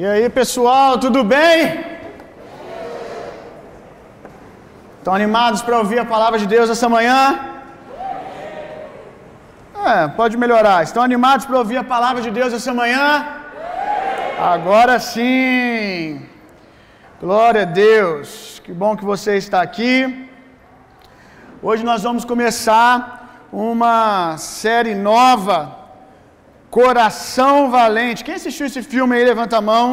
E aí, pessoal, tudo bem? Estão animados para ouvir a palavra de Deus essa manhã? É, pode melhorar. Estão animados para ouvir a palavra de Deus essa manhã? Agora sim. Glória a Deus. Que bom que você está aqui. Hoje nós vamos começar uma série nova Coração Valente. Quem assistiu esse filme aí, levanta a mão.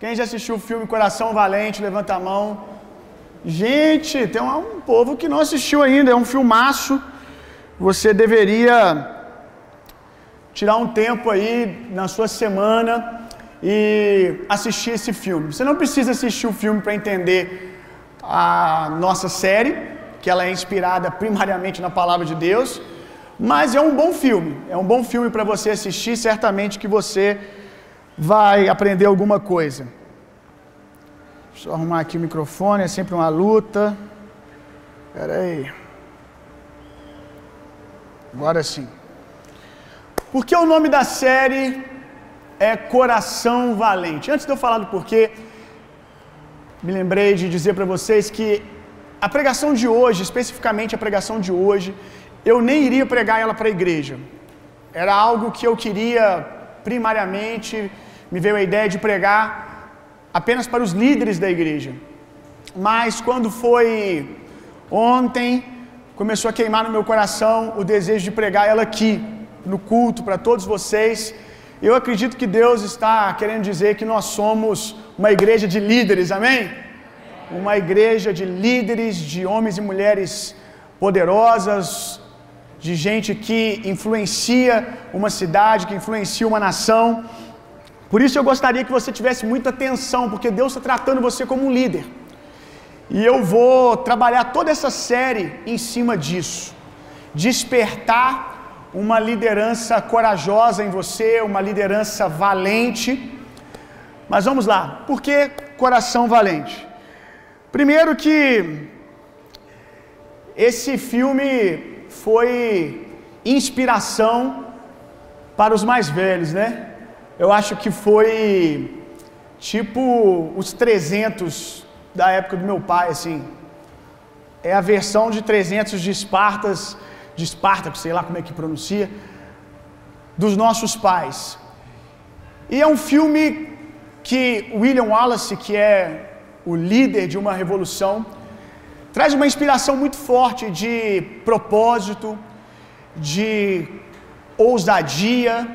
Quem já assistiu o filme Coração Valente, levanta a mão. Gente, tem um, um povo que não assistiu ainda, é um filmaço. Você deveria tirar um tempo aí na sua semana e assistir esse filme. Você não precisa assistir o filme para entender a nossa série, que ela é inspirada primariamente na palavra de Deus. Mas é um bom filme, é um bom filme para você assistir, certamente que você vai aprender alguma coisa. Deixa eu arrumar aqui o microfone, é sempre uma luta. Espera aí. Agora sim. Por que o nome da série é Coração Valente? Antes de eu falar do porquê, me lembrei de dizer para vocês que a pregação de hoje, especificamente a pregação de hoje, eu nem iria pregar ela para a igreja. Era algo que eu queria primariamente, me veio a ideia de pregar apenas para os líderes da igreja. Mas quando foi ontem, começou a queimar no meu coração o desejo de pregar ela aqui, no culto, para todos vocês. Eu acredito que Deus está querendo dizer que nós somos uma igreja de líderes, amém? Uma igreja de líderes, de homens e mulheres poderosas, de gente que influencia uma cidade, que influencia uma nação. Por isso eu gostaria que você tivesse muita atenção, porque Deus está tratando você como um líder. E eu vou trabalhar toda essa série em cima disso. Despertar uma liderança corajosa em você, uma liderança valente. Mas vamos lá, por que coração valente? Primeiro que esse filme foi inspiração para os mais velhos, né? Eu acho que foi tipo os 300 da época do meu pai, assim. É a versão de 300 de Espartas, de Esparta, sei lá como é que pronuncia, dos nossos pais. E é um filme que William Wallace, que é o líder de uma revolução, traz uma inspiração muito forte de propósito, de ousadia,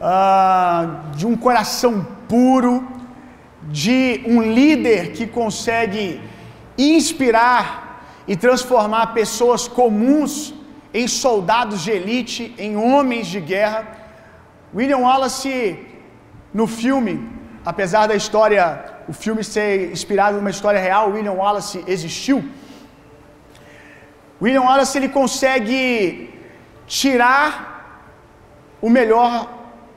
uh, de um coração puro, de um líder que consegue inspirar e transformar pessoas comuns em soldados de elite, em homens de guerra. William Wallace, no filme, apesar da história, o filme ser inspirado numa história real, William Wallace existiu. William Wallace ele consegue tirar o melhor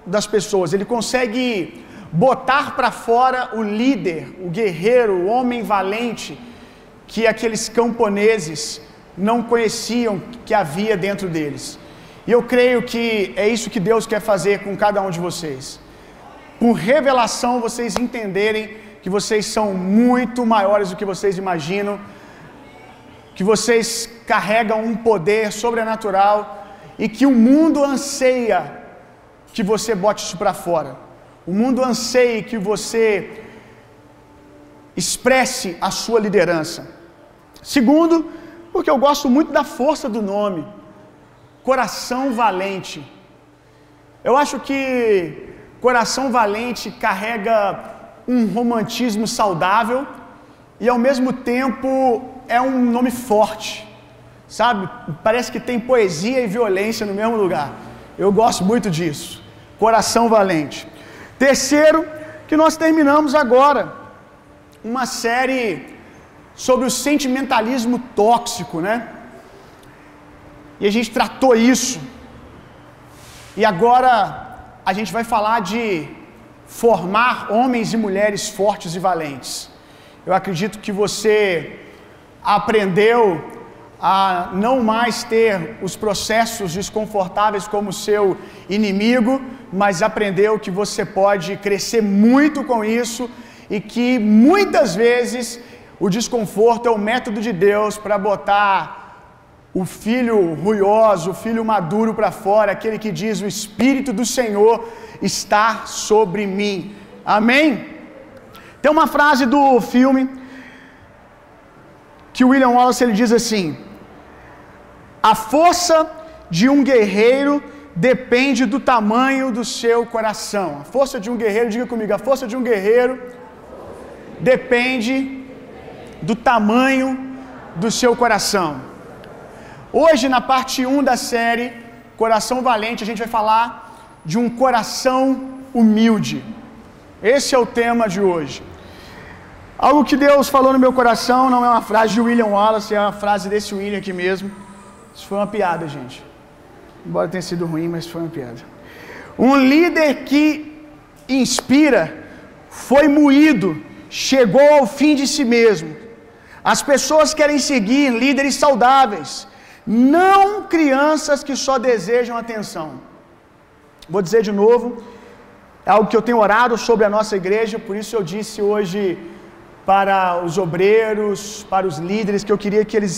das pessoas, ele consegue botar para fora o líder, o guerreiro, o homem valente que aqueles camponeses não conheciam que havia dentro deles. E eu creio que é isso que Deus quer fazer com cada um de vocês. Por revelação, vocês entenderem que vocês são muito maiores do que vocês imaginam, que vocês carregam um poder sobrenatural e que o mundo anseia que você bote isso para fora. O mundo anseia que você expresse a sua liderança. Segundo, porque eu gosto muito da força do nome, coração valente. Eu acho que coração valente carrega um romantismo saudável e ao mesmo tempo é um nome forte, sabe? Parece que tem poesia e violência no mesmo lugar. Eu gosto muito disso. Coração valente. Terceiro, que nós terminamos agora uma série sobre o sentimentalismo tóxico, né? E a gente tratou isso. E agora a gente vai falar de formar homens e mulheres fortes e valentes. Eu acredito que você aprendeu a não mais ter os processos desconfortáveis como seu inimigo, mas aprendeu que você pode crescer muito com isso e que muitas vezes o desconforto é o método de Deus para botar o filho ruioso, o filho maduro para fora, aquele que diz: O Espírito do Senhor está sobre mim. Amém? Tem uma frase do filme que William Wallace ele diz assim: A força de um guerreiro depende do tamanho do seu coração. A força de um guerreiro, diga comigo, a força de um guerreiro depende do tamanho do seu coração. Hoje, na parte 1 da série Coração Valente, a gente vai falar de um coração humilde. Esse é o tema de hoje. Algo que Deus falou no meu coração não é uma frase de William Wallace, é uma frase desse William aqui mesmo. Isso foi uma piada, gente. Embora tenha sido ruim, mas foi uma piada. Um líder que inspira foi moído, chegou ao fim de si mesmo. As pessoas querem seguir líderes saudáveis, não crianças que só desejam atenção. Vou dizer de novo, é algo que eu tenho orado sobre a nossa igreja, por isso eu disse hoje para os obreiros, para os líderes, que eu queria que eles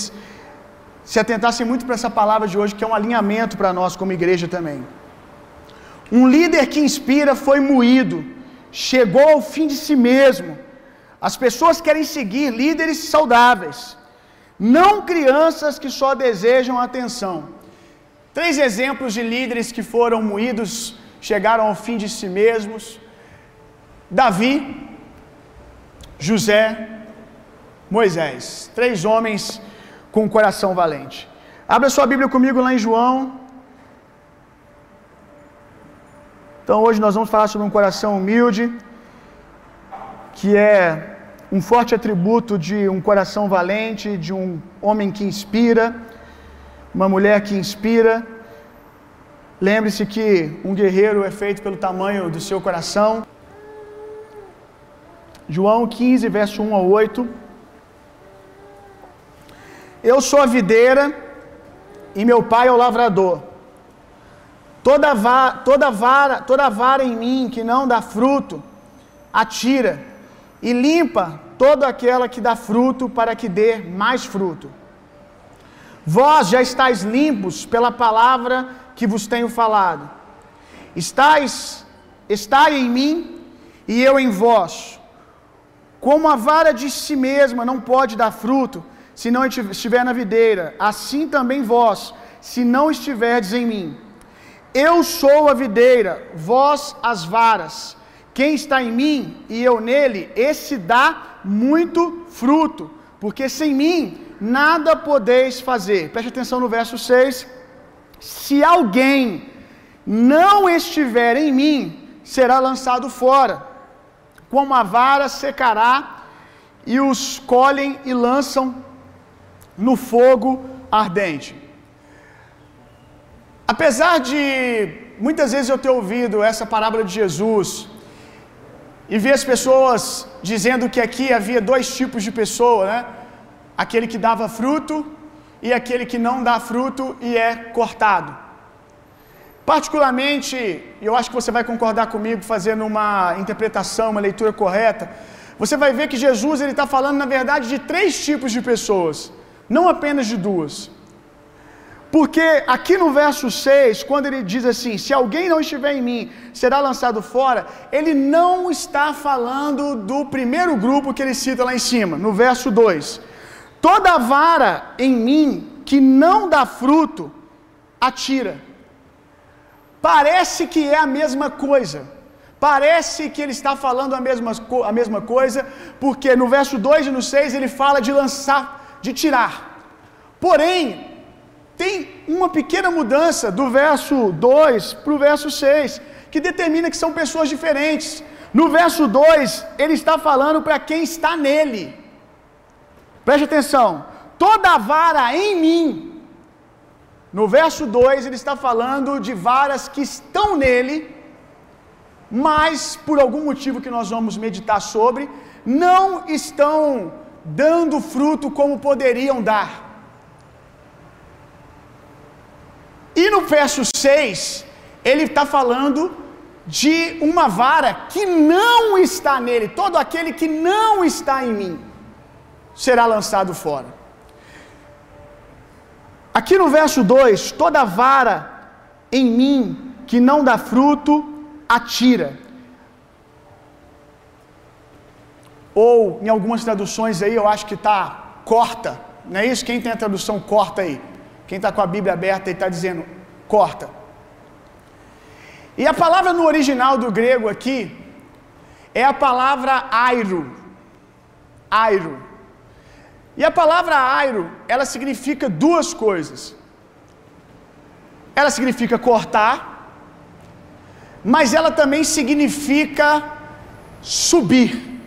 se atentassem muito para essa palavra de hoje, que é um alinhamento para nós como igreja também. Um líder que inspira foi moído, chegou ao fim de si mesmo. As pessoas querem seguir líderes saudáveis, não crianças que só desejam atenção. Três exemplos de líderes que foram moídos, chegaram ao fim de si mesmos: Davi, José, Moisés. Três homens com um coração valente. Abra sua Bíblia comigo lá em João. Então hoje nós vamos falar sobre um coração humilde, que é um forte atributo de um coração valente, de um homem que inspira, uma mulher que inspira. Lembre-se que um guerreiro é feito pelo tamanho do seu coração. João 15, verso 1 a 8. Eu sou a videira e meu pai é o lavrador. Toda vara, toda vara, toda vara em mim que não dá fruto, atira e limpa toda aquela que dá fruto para que dê mais fruto. Vós já estáis limpos pela palavra que vos tenho falado. Estais, estai em mim e eu em vós. Como a vara de si mesma não pode dar fruto, se não estiver na videira, assim também vós, se não estiverdes em mim. Eu sou a videira, vós as varas. Quem está em mim e eu nele, esse dá muito fruto, porque sem mim nada podeis fazer. Preste atenção no verso 6. Se alguém não estiver em mim, será lançado fora, como a vara secará, e os colhem e lançam no fogo ardente. Apesar de muitas vezes eu ter ouvido essa parábola de Jesus e ver as pessoas dizendo que aqui havia dois tipos de pessoa, né? Aquele que dava fruto e aquele que não dá fruto e é cortado. Particularmente, eu acho que você vai concordar comigo fazendo uma interpretação, uma leitura correta. Você vai ver que Jesus ele está falando na verdade de três tipos de pessoas, não apenas de duas. Porque aqui no verso 6, quando ele diz assim: Se alguém não estiver em mim, será lançado fora, ele não está falando do primeiro grupo que ele cita lá em cima, no verso 2. Toda vara em mim que não dá fruto, atira. Parece que é a mesma coisa. Parece que ele está falando a mesma, a mesma coisa, porque no verso 2 e no 6 ele fala de lançar, de tirar. Porém, tem uma pequena mudança do verso 2 para o verso 6, que determina que são pessoas diferentes. No verso 2, ele está falando para quem está nele. Preste atenção. Toda vara em mim. No verso 2, ele está falando de varas que estão nele, mas por algum motivo que nós vamos meditar sobre, não estão dando fruto como poderiam dar. Verso 6, ele está falando de uma vara que não está nele. Todo aquele que não está em mim será lançado fora. Aqui no verso 2: toda vara em mim que não dá fruto, atira. Ou em algumas traduções aí eu acho que está corta, não é isso? Quem tem a tradução corta aí? Quem está com a Bíblia aberta e está dizendo corta. E a palavra no original do grego aqui é a palavra airo. Airo. E a palavra airo, ela significa duas coisas. Ela significa cortar, mas ela também significa subir,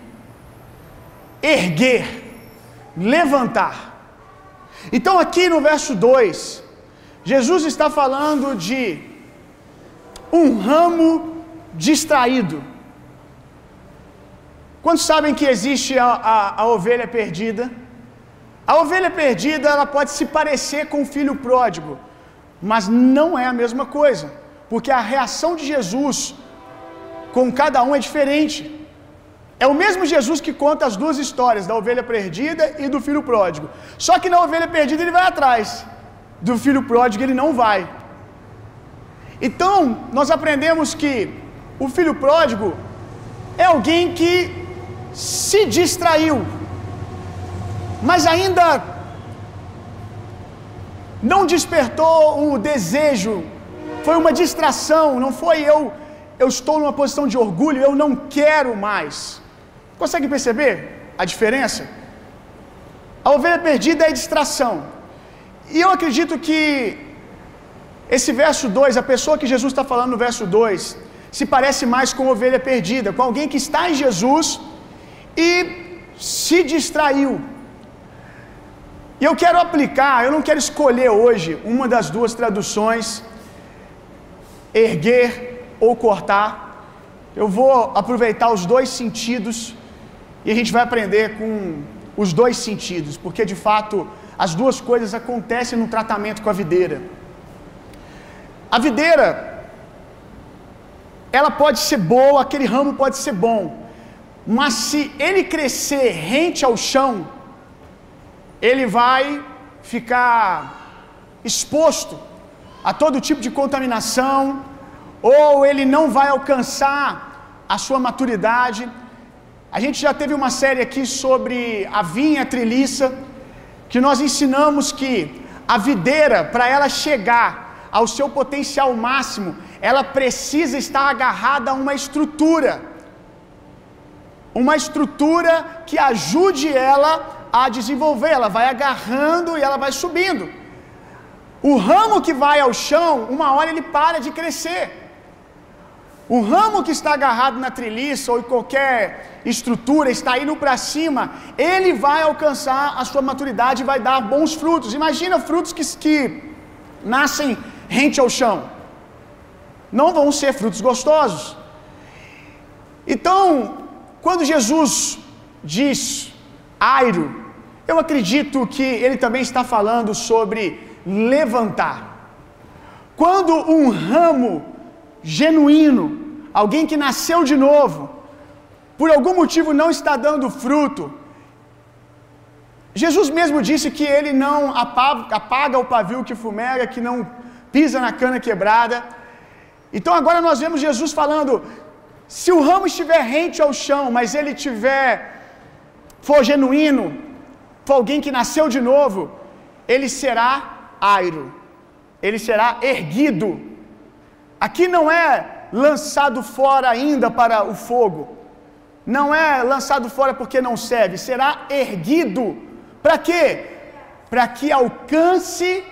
erguer, levantar. Então, aqui no verso 2, Jesus está falando de um ramo distraído. Quantos sabem que existe a, a, a, ovelha perdida? A ovelha perdida ela pode se parecer com o filho pródigo, mas não é a mesma coisa, porque a reação de Jesus com cada um é diferente. É o mesmo Jesus que conta as duas histórias, da ovelha perdida e do filho pródigo. Só que na ovelha perdida ele vai atrás, do filho pródigo ele não vai. Então, nós aprendemos que o filho pródigo é alguém que se distraiu, mas ainda não despertou o desejo, foi uma distração, não foi eu, eu estou numa posição de orgulho, eu não quero mais. Consegue perceber a diferença? A ovelha perdida é distração. E eu acredito que esse verso 2, a pessoa que Jesus está falando no verso 2, se parece mais com ovelha perdida, com alguém que está em Jesus e se distraiu. E eu quero aplicar, eu não quero escolher hoje uma das duas traduções, erguer ou cortar. Eu vou aproveitar os dois sentidos e a gente vai aprender com os dois sentidos, porque de fato as duas coisas acontecem no tratamento com a videira. A videira, ela pode ser boa, aquele ramo pode ser bom, mas se ele crescer rente ao chão, ele vai ficar exposto a todo tipo de contaminação, ou ele não vai alcançar a sua maturidade. A gente já teve uma série aqui sobre a vinha treliça, que nós ensinamos que a videira, para ela chegar ao seu potencial máximo, ela precisa estar agarrada a uma estrutura. Uma estrutura que ajude ela a desenvolver, ela vai agarrando e ela vai subindo. O ramo que vai ao chão, uma hora ele para de crescer. O ramo que está agarrado na treliça ou em qualquer estrutura, está indo para cima, ele vai alcançar a sua maturidade e vai dar bons frutos. Imagina frutos que, que nascem rente ao chão. Não vão ser frutos gostosos. Então, quando Jesus diz airo, eu acredito que ele também está falando sobre levantar. Quando um ramo genuíno, alguém que nasceu de novo, por algum motivo não está dando fruto, Jesus mesmo disse que ele não apaga o pavio que fumega, que não pisa na cana quebrada. Então agora nós vemos Jesus falando: se o ramo estiver rente ao chão, mas ele tiver for genuíno, for alguém que nasceu de novo, ele será airo, ele será erguido. Aqui não é lançado fora ainda para o fogo, não é lançado fora porque não serve, será erguido. Para quê? Para que alcance,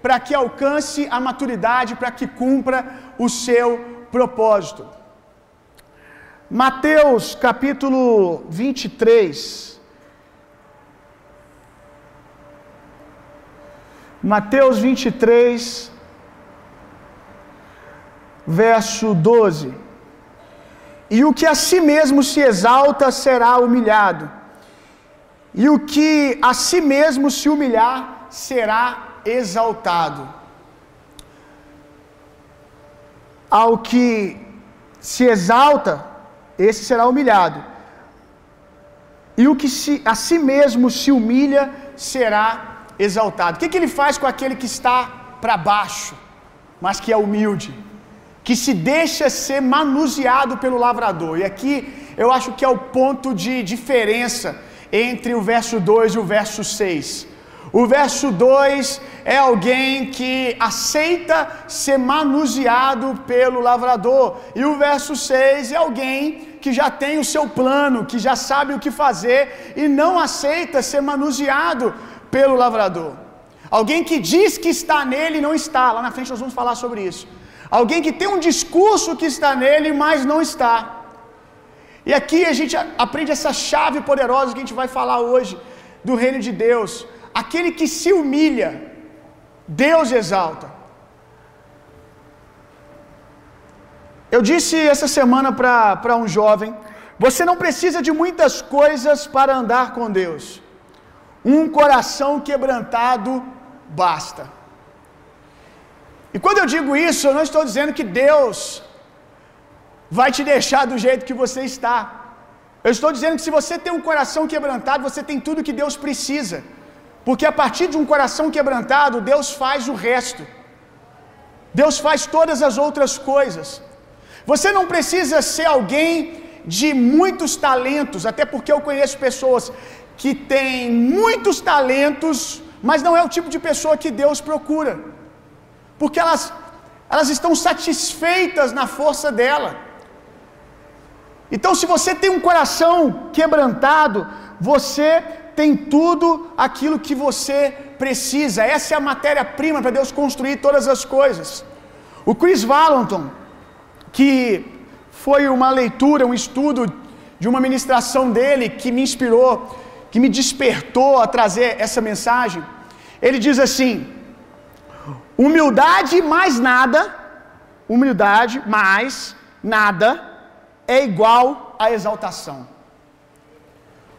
para que alcance a maturidade, para que cumpra o seu propósito. Mateus capítulo 23. Mateus 23, verso 12. E o que a si mesmo se exalta será humilhado, e o que a si mesmo se humilhar será exaltado. ao que se exalta, esse será humilhado. E o que se, a si mesmo se humilha será exaltado. O que, que ele faz com aquele que está para baixo, mas que é humilde? Que se deixa ser manuseado pelo lavrador. E aqui eu acho que é o ponto de diferença entre o verso 2 e o verso 6. O verso 2 é alguém que aceita ser manuseado pelo lavrador, e o verso 6 é alguém que já tem o seu plano, que já sabe o que fazer e não aceita ser manuseado pelo lavrador. Alguém que diz que está nele e não está. Lá na frente nós vamos falar sobre isso. Alguém que tem um discurso que está nele, mas não está. E aqui a gente aprende essa chave poderosa que a gente vai falar hoje do reino de Deus. Aquele que se humilha, Deus exalta. Eu disse essa semana para um jovem: você não precisa de muitas coisas para andar com Deus. Um coração quebrantado basta. E quando eu digo isso, eu não estou dizendo que Deus vai te deixar do jeito que você está. Eu estou dizendo que se você tem um coração quebrantado, você tem tudo que Deus precisa. Porque a partir de um coração quebrantado, Deus faz o resto. Deus faz todas as outras coisas. Você não precisa ser alguém de muitos talentos, até porque eu conheço pessoas que têm muitos talentos, mas não é o tipo de pessoa que Deus procura. Porque elas elas estão satisfeitas na força dela. Então, se você tem um coração quebrantado, você tem tudo aquilo que você precisa. Essa é a matéria-prima para Deus construir todas as coisas. O Chris Valentin, que foi uma leitura, um estudo de uma ministração dele que me inspirou, que me despertou a trazer essa mensagem. Ele diz assim: humildade mais nada, humildade mais nada é igual a exaltação.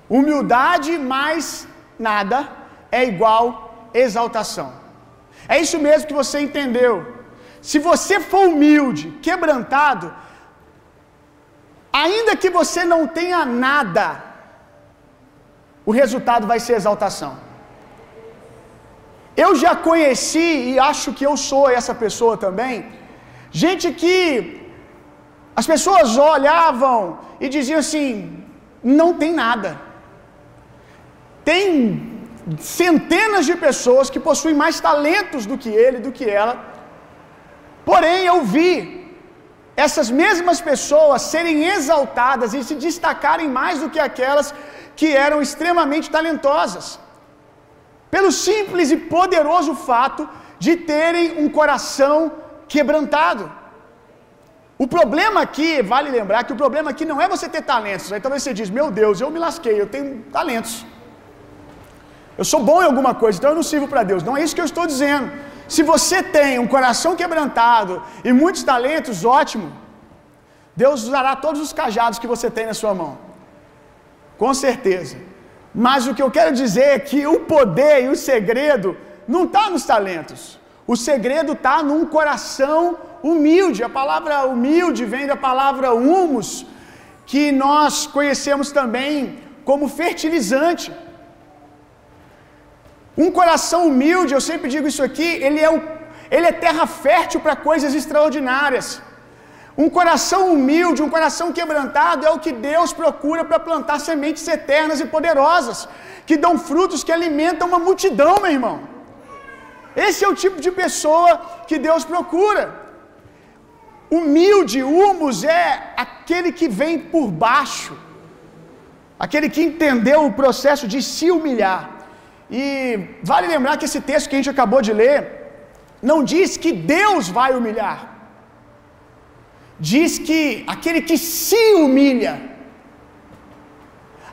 Humildade mais nada é igual exaltação. É isso mesmo que você entendeu. Se você for humilde, quebrantado, ainda que você não tenha nada, o resultado vai ser exaltação. Eu já conheci e acho que eu sou essa pessoa também. Gente que as pessoas olhavam e diziam assim: não tem nada. Tem centenas de pessoas que possuem mais talentos do que ele, do que ela. Porém, eu vi essas mesmas pessoas serem exaltadas e se destacarem mais do que aquelas que eram extremamente talentosas, pelo simples e poderoso fato de terem um coração quebrantado. O problema aqui, vale lembrar que o problema aqui não é você ter talentos. Aí talvez você diz: "Meu Deus, eu me lasquei, eu tenho talentos. Eu sou bom em alguma coisa, então eu não sirvo para Deus". Não é isso que eu estou dizendo. Se você tem um coração quebrantado e muitos talentos, ótimo. Deus usará todos os cajados que você tem na sua mão. Com certeza. Mas o que eu quero dizer é que o poder e o segredo não está nos talentos. O segredo está num coração humilde. A palavra humilde vem da palavra humus, que nós conhecemos também como fertilizante. Um coração humilde, eu sempre digo isso aqui, ele é, um, ele é terra fértil para coisas extraordinárias. Um coração humilde, um coração quebrantado é o que Deus procura para plantar sementes eternas e poderosas, que dão frutos que alimentam uma multidão, meu irmão. Esse é o tipo de pessoa que Deus procura. Humilde, humus é aquele que vem por baixo, aquele que entendeu o processo de se humilhar. E vale lembrar que esse texto que a gente acabou de ler não diz que Deus vai humilhar. Diz que aquele que se humilha,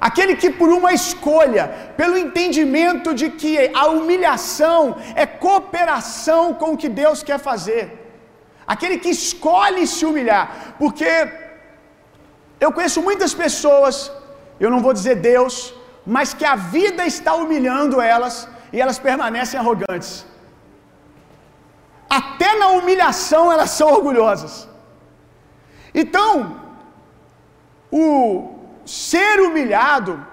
aquele que por uma escolha, pelo entendimento de que a humilhação é cooperação com o que Deus quer fazer, aquele que escolhe se humilhar, porque eu conheço muitas pessoas, eu não vou dizer Deus, mas que a vida está humilhando elas e elas permanecem arrogantes. Até na humilhação elas são orgulhosas. Então, o ser humilhado,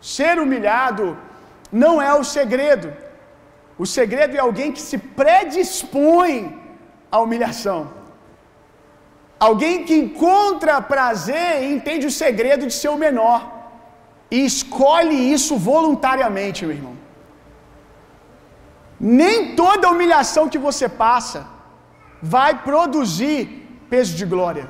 ser humilhado não é o segredo. O segredo é alguém que se predispõe à humilhação. Alguém que encontra prazer e entende o segredo de ser o menor. E escolhe isso voluntariamente, meu irmão. Nem toda humilhação que você passa vai produzir peso de glória.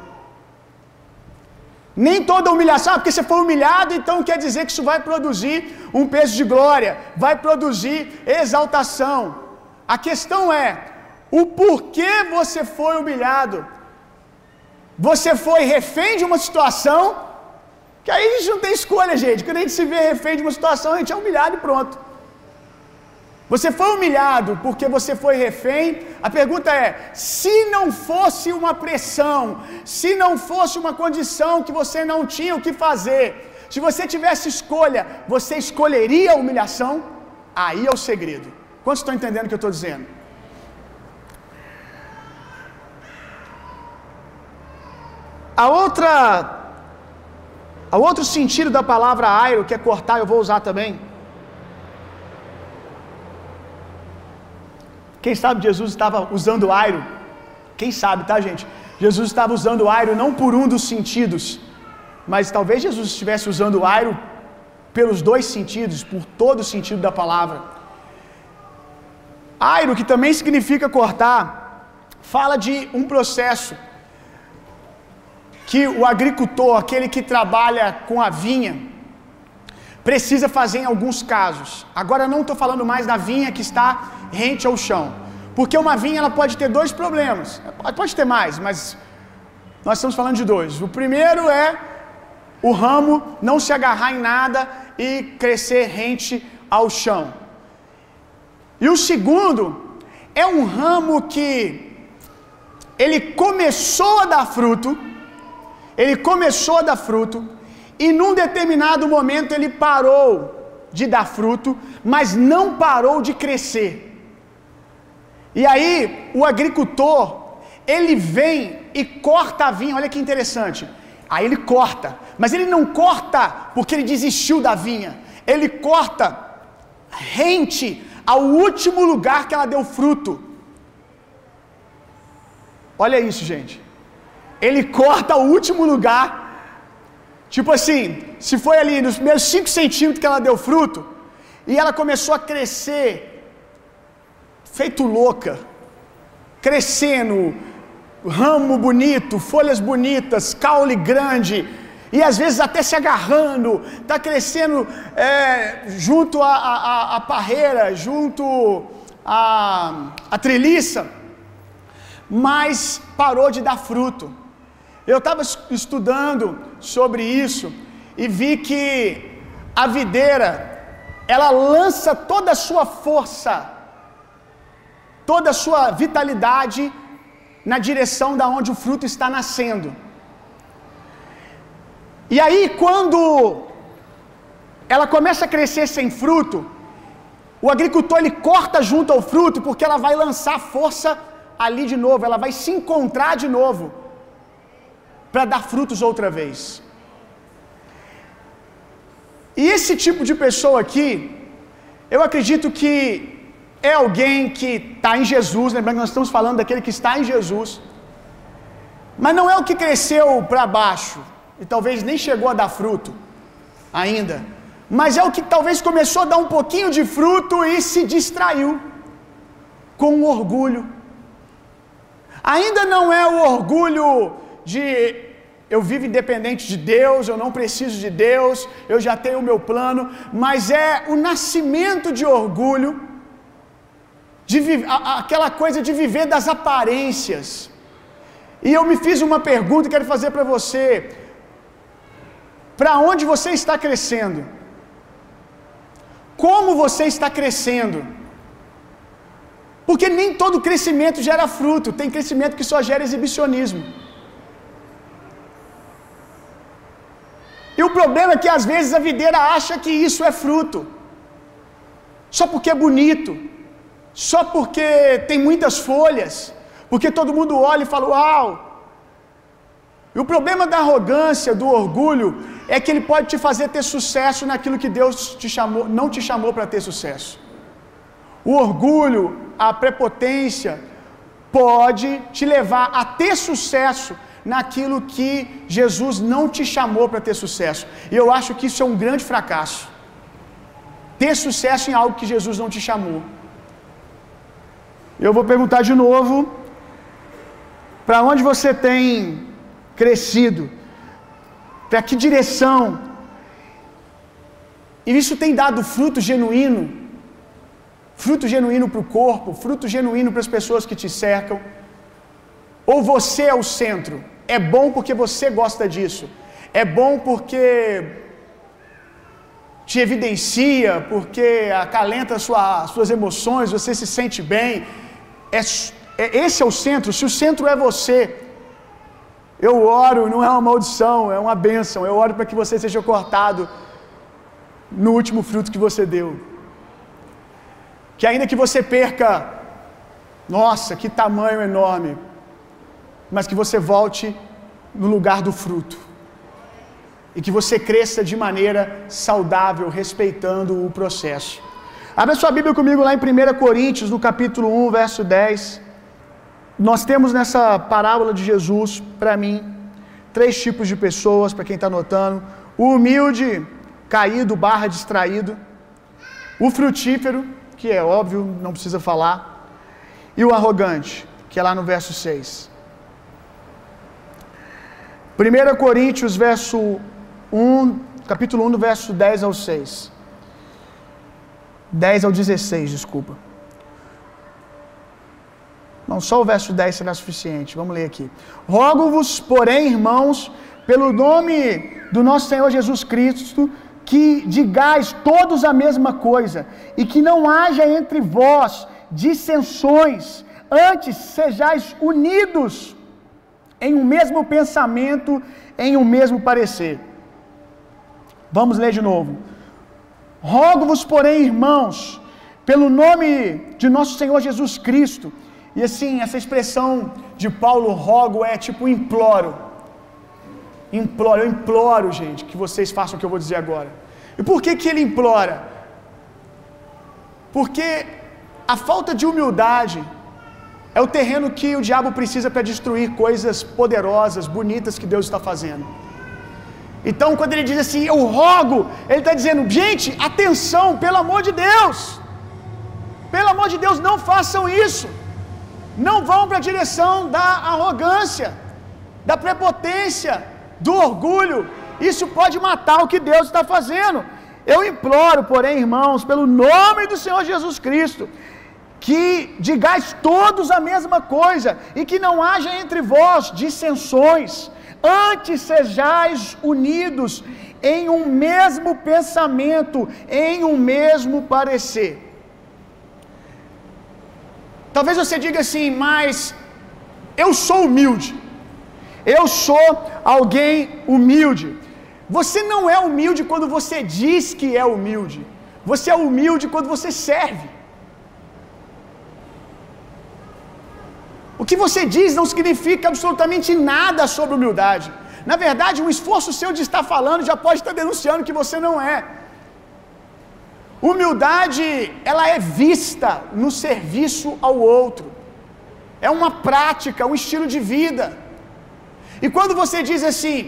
Nem toda humilhação, ah, porque você foi humilhado, então quer dizer que isso vai produzir um peso de glória, vai produzir exaltação. A questão é o porquê você foi humilhado. Você foi refém de uma situação, que aí a gente não tem escolha, gente. Quando a gente se vê refém de uma situação, a gente é humilhado e pronto. Você foi humilhado porque você foi refém. A pergunta é: se não fosse uma pressão, se não fosse uma condição que você não tinha o que fazer, se você tivesse escolha, você escolheria a humilhação? Aí é o segredo. Quantos estão entendendo o que eu estou dizendo? A outra, a outro sentido da palavra airo, que é cortar, eu vou usar também. Quem sabe Jesus estava usando airo? Quem sabe, tá, gente? Jesus estava usando airo não por um dos sentidos, mas talvez Jesus estivesse usando airo pelos dois sentidos, por todo o sentido da palavra. Airo, que também significa cortar, fala de um processo que o agricultor, aquele que trabalha com a vinha, precisa fazer em alguns casos. Agora não estou falando mais da vinha que está rente ao chão, porque uma vinha ela pode ter dois problemas. Pode ter mais, mas nós estamos falando de dois. O primeiro é o ramo não se agarrar em nada e crescer rente ao chão. E o segundo é um ramo que ele começou a dar fruto, ele começou a dar fruto, e num determinado momento ele parou de dar fruto, mas não parou de crescer. E aí, o agricultor, ele vem e corta a vinha, olha que interessante. Aí ele corta, mas ele não corta porque ele desistiu da vinha, ele corta rente ao último lugar que ela deu fruto. Olha isso, gente. Ele corta o último lugar, tipo assim, se foi ali nos primeiros 5 centímetros que ela deu fruto, e ela começou a crescer, feito louca, crescendo, ramo bonito, folhas bonitas, caule grande, e às vezes até se agarrando, está crescendo é, junto à, parreira, junto à, à treliça, mas parou de dar fruto. Eu estava estudando sobre isso e vi que a videira ela lança toda a sua força, toda a sua vitalidade na direção da onde o fruto está nascendo. E aí quando ela começa a crescer sem fruto, o agricultor ele corta junto ao fruto porque ela vai lançar força ali de novo, ela vai se encontrar de novo para dar frutos outra vez. E esse tipo de pessoa aqui, eu acredito que é alguém que está em Jesus, lembrando que nós estamos falando daquele que está em Jesus, mas não é o que cresceu para baixo, e talvez nem chegou a dar fruto ainda, mas é o que talvez começou a dar um pouquinho de fruto e se distraiu com orgulho. Ainda não é o orgulho de eu vivo independente de Deus, eu não preciso de Deus, eu já tenho o meu plano, mas é o nascimento de orgulho, de aquela coisa de viver das aparências. E eu me fiz uma pergunta e quero fazer para você: para onde você está crescendo? Como você está crescendo? Porque nem todo crescimento gera fruto, tem crescimento que só gera exibicionismo. E o problema é que às vezes a videira acha que isso é fruto, só porque é bonito, só porque tem muitas folhas, porque todo mundo olha e fala: Uau! E o problema da arrogância, do orgulho, é que ele pode te fazer ter sucesso naquilo que Deus te chamou, não te chamou para ter sucesso. O orgulho, a prepotência, pode te levar a ter sucesso naquilo que Jesus não te chamou para ter sucesso. E eu acho que isso é um grande fracasso. Ter sucesso em algo que Jesus não te chamou. Eu vou perguntar de novo: para onde você tem crescido? Para que direção? E isso tem dado fruto genuíno fruto genuíno para o corpo, fruto genuíno para as pessoas que te cercam? Ou você é o centro? É bom porque você gosta disso. É bom porque te evidencia, porque acalenta sua, suas emoções, você se sente bem. É, é, esse é o centro. Se o centro é você, eu oro, não é uma maldição, é uma bênção. Eu oro para que você seja cortado no último fruto que você deu. Que ainda que você perca, nossa, que tamanho enorme, mas que você volte no lugar do fruto. E que você cresça de maneira saudável, respeitando o processo. Abra sua Bíblia comigo lá em 1 Coríntios, no capítulo 1, verso 10. Nós temos nessa parábola de Jesus, para mim, três tipos de pessoas, para quem está notando: o humilde, caído, barra distraído, o frutífero, que é óbvio, não precisa falar, e o arrogante, que é lá no verso 6. 1 Coríntios, verso 1, capítulo 1, do verso 10 ao 6. 10 ao 16, desculpa. Não, só o verso 10 será suficiente. Vamos ler aqui. Rogo-vos, porém, irmãos, pelo nome do nosso Senhor Jesus Cristo, que digais todos a mesma coisa, e que não haja entre vós dissensões, antes sejais unidos em um mesmo pensamento, em um mesmo parecer. Vamos ler de novo. Rogo-vos, porém, irmãos, pelo nome de nosso Senhor Jesus Cristo, e assim, essa expressão de Paulo, rogo, é tipo imploro. Imploro, eu imploro, gente, que vocês façam o que eu vou dizer agora. E por que que ele implora? Porque a falta de humildade é o terreno que o diabo precisa para destruir coisas poderosas, bonitas que Deus está fazendo. Então, quando ele diz assim, eu rogo, ele está dizendo, gente, atenção, pelo amor de Deus, pelo amor de Deus, não façam isso, não vão para a direção da arrogância, da prepotência, do orgulho, isso pode matar o que Deus está fazendo. Eu imploro, porém, irmãos, pelo nome do Senhor Jesus Cristo, que digais todos a mesma coisa, e que não haja entre vós dissensões, antes sejais unidos em um mesmo pensamento, em um mesmo parecer. Talvez você diga assim, mas eu sou humilde, eu sou alguém humilde. Você não é humilde quando você diz que é humilde, você é humilde quando você serve. O que você diz não significa absolutamente nada sobre humildade. Na verdade, um esforço seu de estar falando já pode estar denunciando que você não é. Humildade, ela é vista no serviço ao outro. É uma prática, um estilo de vida. E quando você diz assim,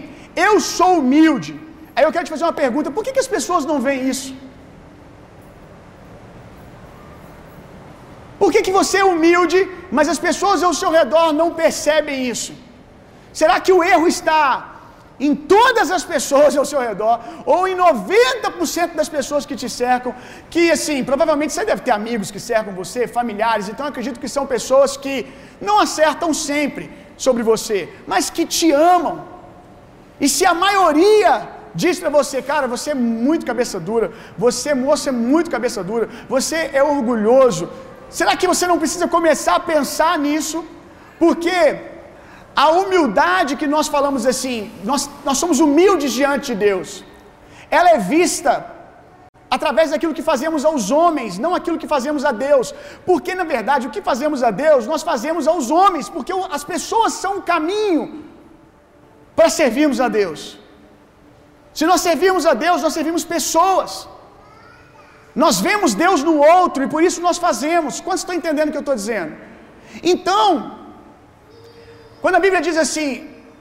eu sou humilde, aí eu quero te fazer uma pergunta: por que, que as pessoas não veem isso? Por que, que você é humilde, mas as pessoas ao seu redor não percebem isso? Será que o erro está em todas as pessoas ao seu redor, ou em 90% das pessoas que te cercam, que assim, provavelmente você deve ter amigos que cercam você, familiares, então acredito que são pessoas que não acertam sempre sobre você, mas que te amam. E se a maioria diz para você, cara, você é muito cabeça dura, você, moça, é muito cabeça dura, você é orgulhoso, Será que você não precisa começar a pensar nisso? Porque a humildade que nós falamos assim, nós, nós somos humildes diante de Deus, ela é vista através daquilo que fazemos aos homens, não aquilo que fazemos a Deus. Porque, na verdade, o que fazemos a Deus, nós fazemos aos homens, porque as pessoas são o caminho para servirmos a Deus. Se nós servirmos a Deus, nós servimos pessoas. Nós vemos Deus no outro e por isso nós fazemos. Quantos estão entendendo o que eu estou dizendo? Então, quando a Bíblia diz assim: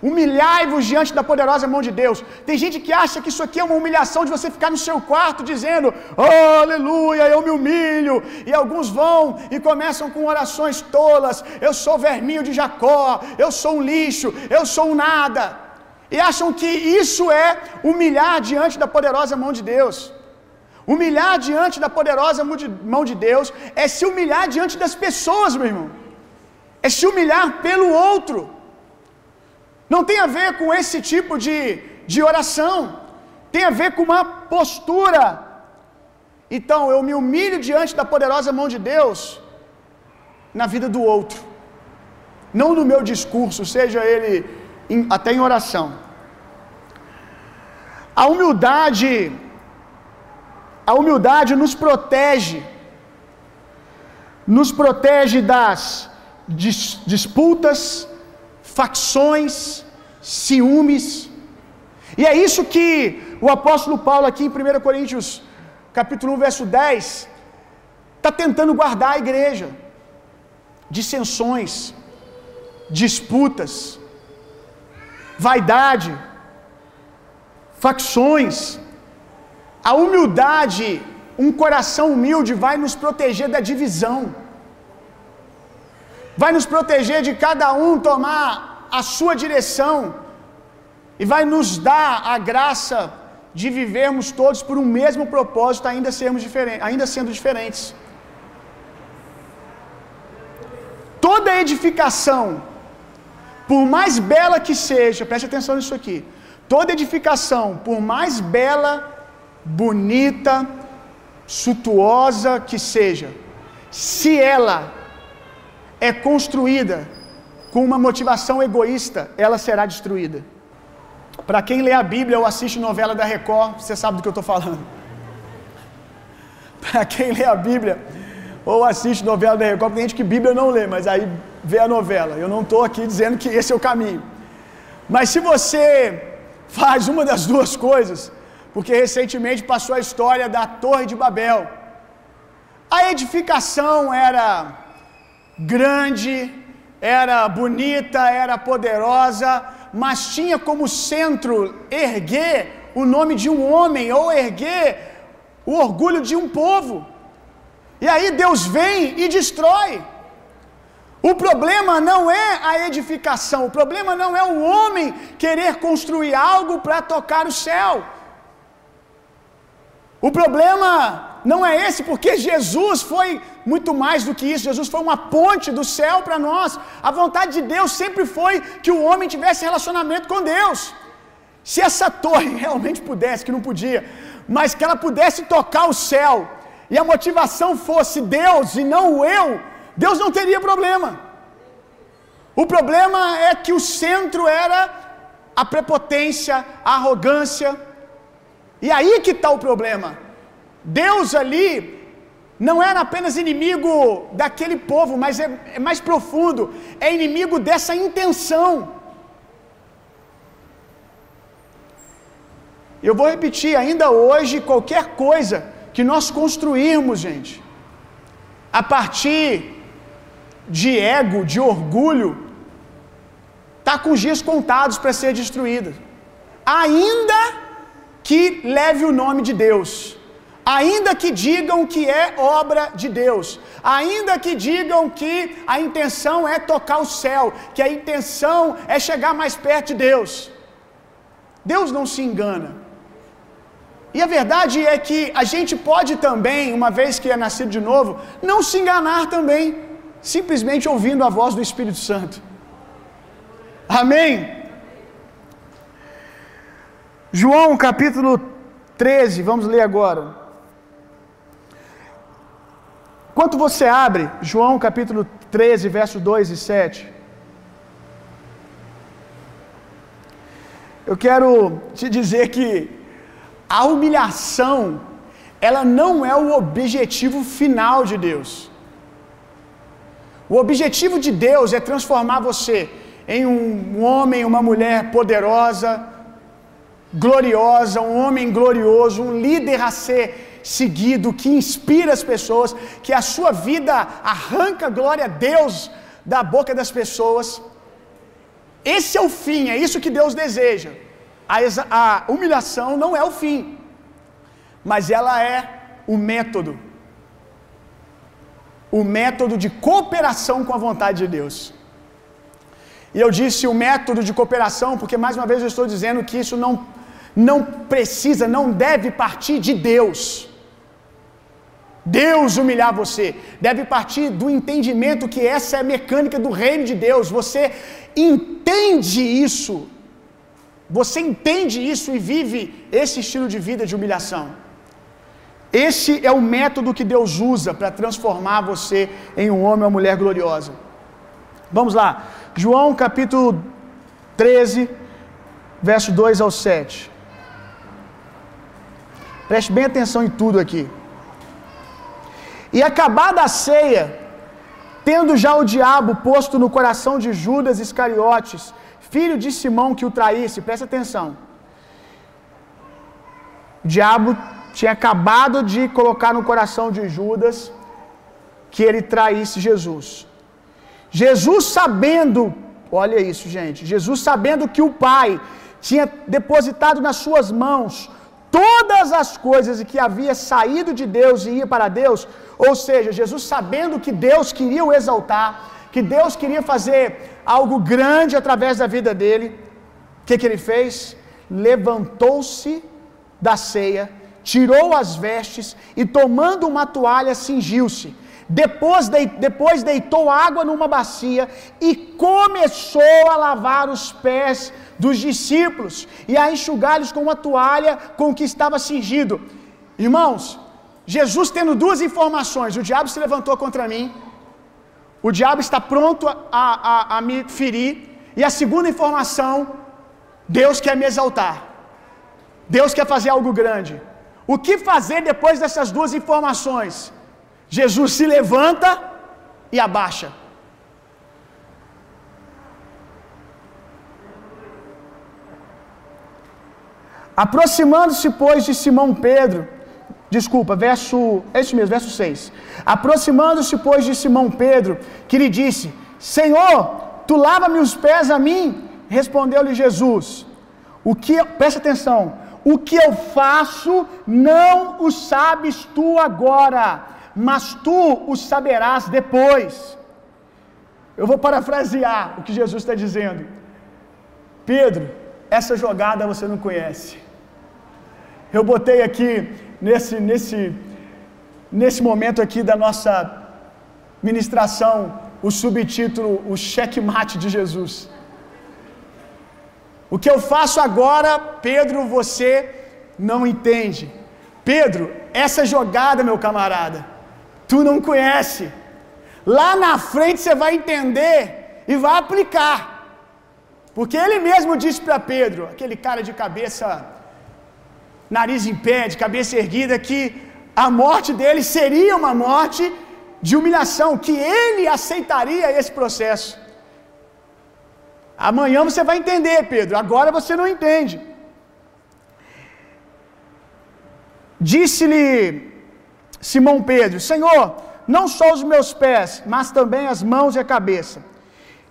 humilhai-vos diante da poderosa mão de Deus, tem gente que acha que isso aqui é uma humilhação de você ficar no seu quarto dizendo, oh, aleluia, eu me humilho, e alguns vão e começam com orações tolas: eu sou verminho de Jacó, eu sou um lixo, eu sou um nada, e acham que isso é humilhar diante da poderosa mão de Deus. Humilhar diante da poderosa mão de Deus é se humilhar diante das pessoas, meu irmão. É se humilhar pelo outro. Não tem a ver com esse tipo de, de oração. Tem a ver com uma postura. Então, eu me humilho diante da poderosa mão de Deus na vida do outro. Não no meu discurso, seja ele em, até em oração. A humildade a humildade nos protege, nos protege das dis, disputas, facções, ciúmes. E é isso que o apóstolo Paulo, aqui em 1 Coríntios, capítulo 1, verso 10, está tentando guardar a igreja. Dissensões, disputas, vaidade, facções. A humildade, um coração humilde, vai nos proteger da divisão, vai nos proteger de cada um tomar a sua direção, e vai nos dar a graça de vivermos todos por um mesmo propósito, ainda, sermos diferentes, ainda sendo diferentes. Toda edificação, por mais bela que seja, preste atenção nisso aqui. Toda edificação, por mais bela bonita, suntuosa que seja, se ela é construída com uma motivação egoísta, ela será destruída. Para quem lê a Bíblia ou assiste novela da Record, você sabe do que eu estou falando. Para quem lê a Bíblia ou assiste novela da Record, tem gente que Bíblia não lê, mas aí vê a novela. Eu não estou aqui dizendo que esse é o caminho. Mas se você faz uma das duas coisas, porque recentemente passou a história da Torre de Babel. A edificação era grande, era bonita, era poderosa, mas tinha como centro erguer o nome de um homem ou erguer o orgulho de um povo. E aí Deus vem e destrói. O problema não é a edificação, o problema não é o homem querer construir algo para tocar o céu. O problema não é esse, porque Jesus foi muito mais do que isso. Jesus foi uma ponte do céu para nós. A vontade de Deus sempre foi que o homem tivesse relacionamento com Deus. Se essa torre realmente pudesse, que não podia, mas que ela pudesse tocar o céu, e a motivação fosse Deus e não o eu, Deus não teria problema. O problema é que o centro era a prepotência, a arrogância, e aí que está o problema. Deus ali não era apenas inimigo daquele povo, mas é, é mais profundo, é inimigo dessa intenção. Eu vou repetir, ainda hoje, qualquer coisa que nós construirmos, gente, a partir de ego, de orgulho, está com os dias contados para ser destruída. Ainda que leve o nome de Deus, ainda que digam que é obra de Deus, ainda que digam que a intenção é tocar o céu, que a intenção é chegar mais perto de Deus. Deus não se engana. E a verdade é que a gente pode também, uma vez que é nascido de novo, não se enganar também, simplesmente ouvindo a voz do Espírito Santo. Amém? João capítulo 13, vamos ler agora. Enquanto você abre, João capítulo 13, verso 2 e 7. Eu quero te dizer que a humilhação, ela não é o objetivo final de Deus. O objetivo de Deus é transformar você em um homem, uma mulher poderosa, gloriosa, um homem glorioso, um líder a ser seguido, que inspira as pessoas, que a sua vida arranca glória a Deus da boca das pessoas. Esse é o fim, é isso que Deus deseja. A, a humilhação não é o fim, mas ela é o método. O método de cooperação com a vontade de Deus. E eu disse o método de cooperação, porque mais uma vez eu estou dizendo que isso não, não precisa, não deve partir de Deus. Deus humilhar você, deve partir do entendimento que essa é a mecânica do reino de Deus. Você entende isso, você entende isso e vive esse estilo de vida de humilhação. Esse é o método que Deus usa para transformar você em um homem ou mulher gloriosa. Vamos lá, João capítulo 13, verso 2 ao 7. Preste bem atenção em tudo aqui. E acabada a ceia, tendo já o diabo posto no coração de Judas Iscariotes, filho de Simão que o traísse, presta atenção. O diabo tinha acabado de colocar no coração de Judas que ele traísse Jesus. Jesus sabendo, olha isso, gente. Jesus sabendo que o Pai tinha depositado nas suas mãos todas as coisas e que havia saído de Deus e ia para Deus, ou seja, Jesus sabendo que Deus queria o exaltar, que Deus queria fazer algo grande através da vida dele, o que, que ele fez? Levantou-se da ceia, tirou as vestes e, tomando uma toalha, cingiu-se. Depois, de, depois deitou água numa bacia e começou a lavar os pés dos discípulos e a enxugar-lhes com uma toalha com que estava cingido. Irmãos, Jesus tendo duas informações: o diabo se levantou contra mim, o diabo está pronto a, a, a me ferir, e a segunda informação: Deus quer me exaltar, Deus quer fazer algo grande. O que fazer depois dessas duas informações? Jesus se levanta e abaixa. Aproximando-se, pois, de Simão Pedro, desculpa, verso, é isso mesmo, verso 6. Aproximando-se, pois, de Simão Pedro, que lhe disse: Senhor, tu lava-me os pés a mim? Respondeu-lhe Jesus: O que, presta atenção, o que eu faço não o sabes tu agora, mas tu o saberás depois. Eu vou parafrasear o que Jesus está dizendo. Pedro, essa jogada você não conhece. Eu botei aqui nesse nesse nesse momento aqui da nossa ministração o subtítulo o checkmate de Jesus. O que eu faço agora, Pedro, você não entende. Pedro, essa jogada, meu camarada, tu não conhece. Lá na frente você vai entender e vai aplicar. Porque ele mesmo disse para Pedro, aquele cara de cabeça, nariz em pé, de cabeça erguida, que a morte dele seria uma morte de humilhação, que ele aceitaria esse processo. Amanhã você vai entender, Pedro, agora você não entende. Disse-lhe Simão Pedro: Senhor, não só os meus pés, mas também as mãos e a cabeça.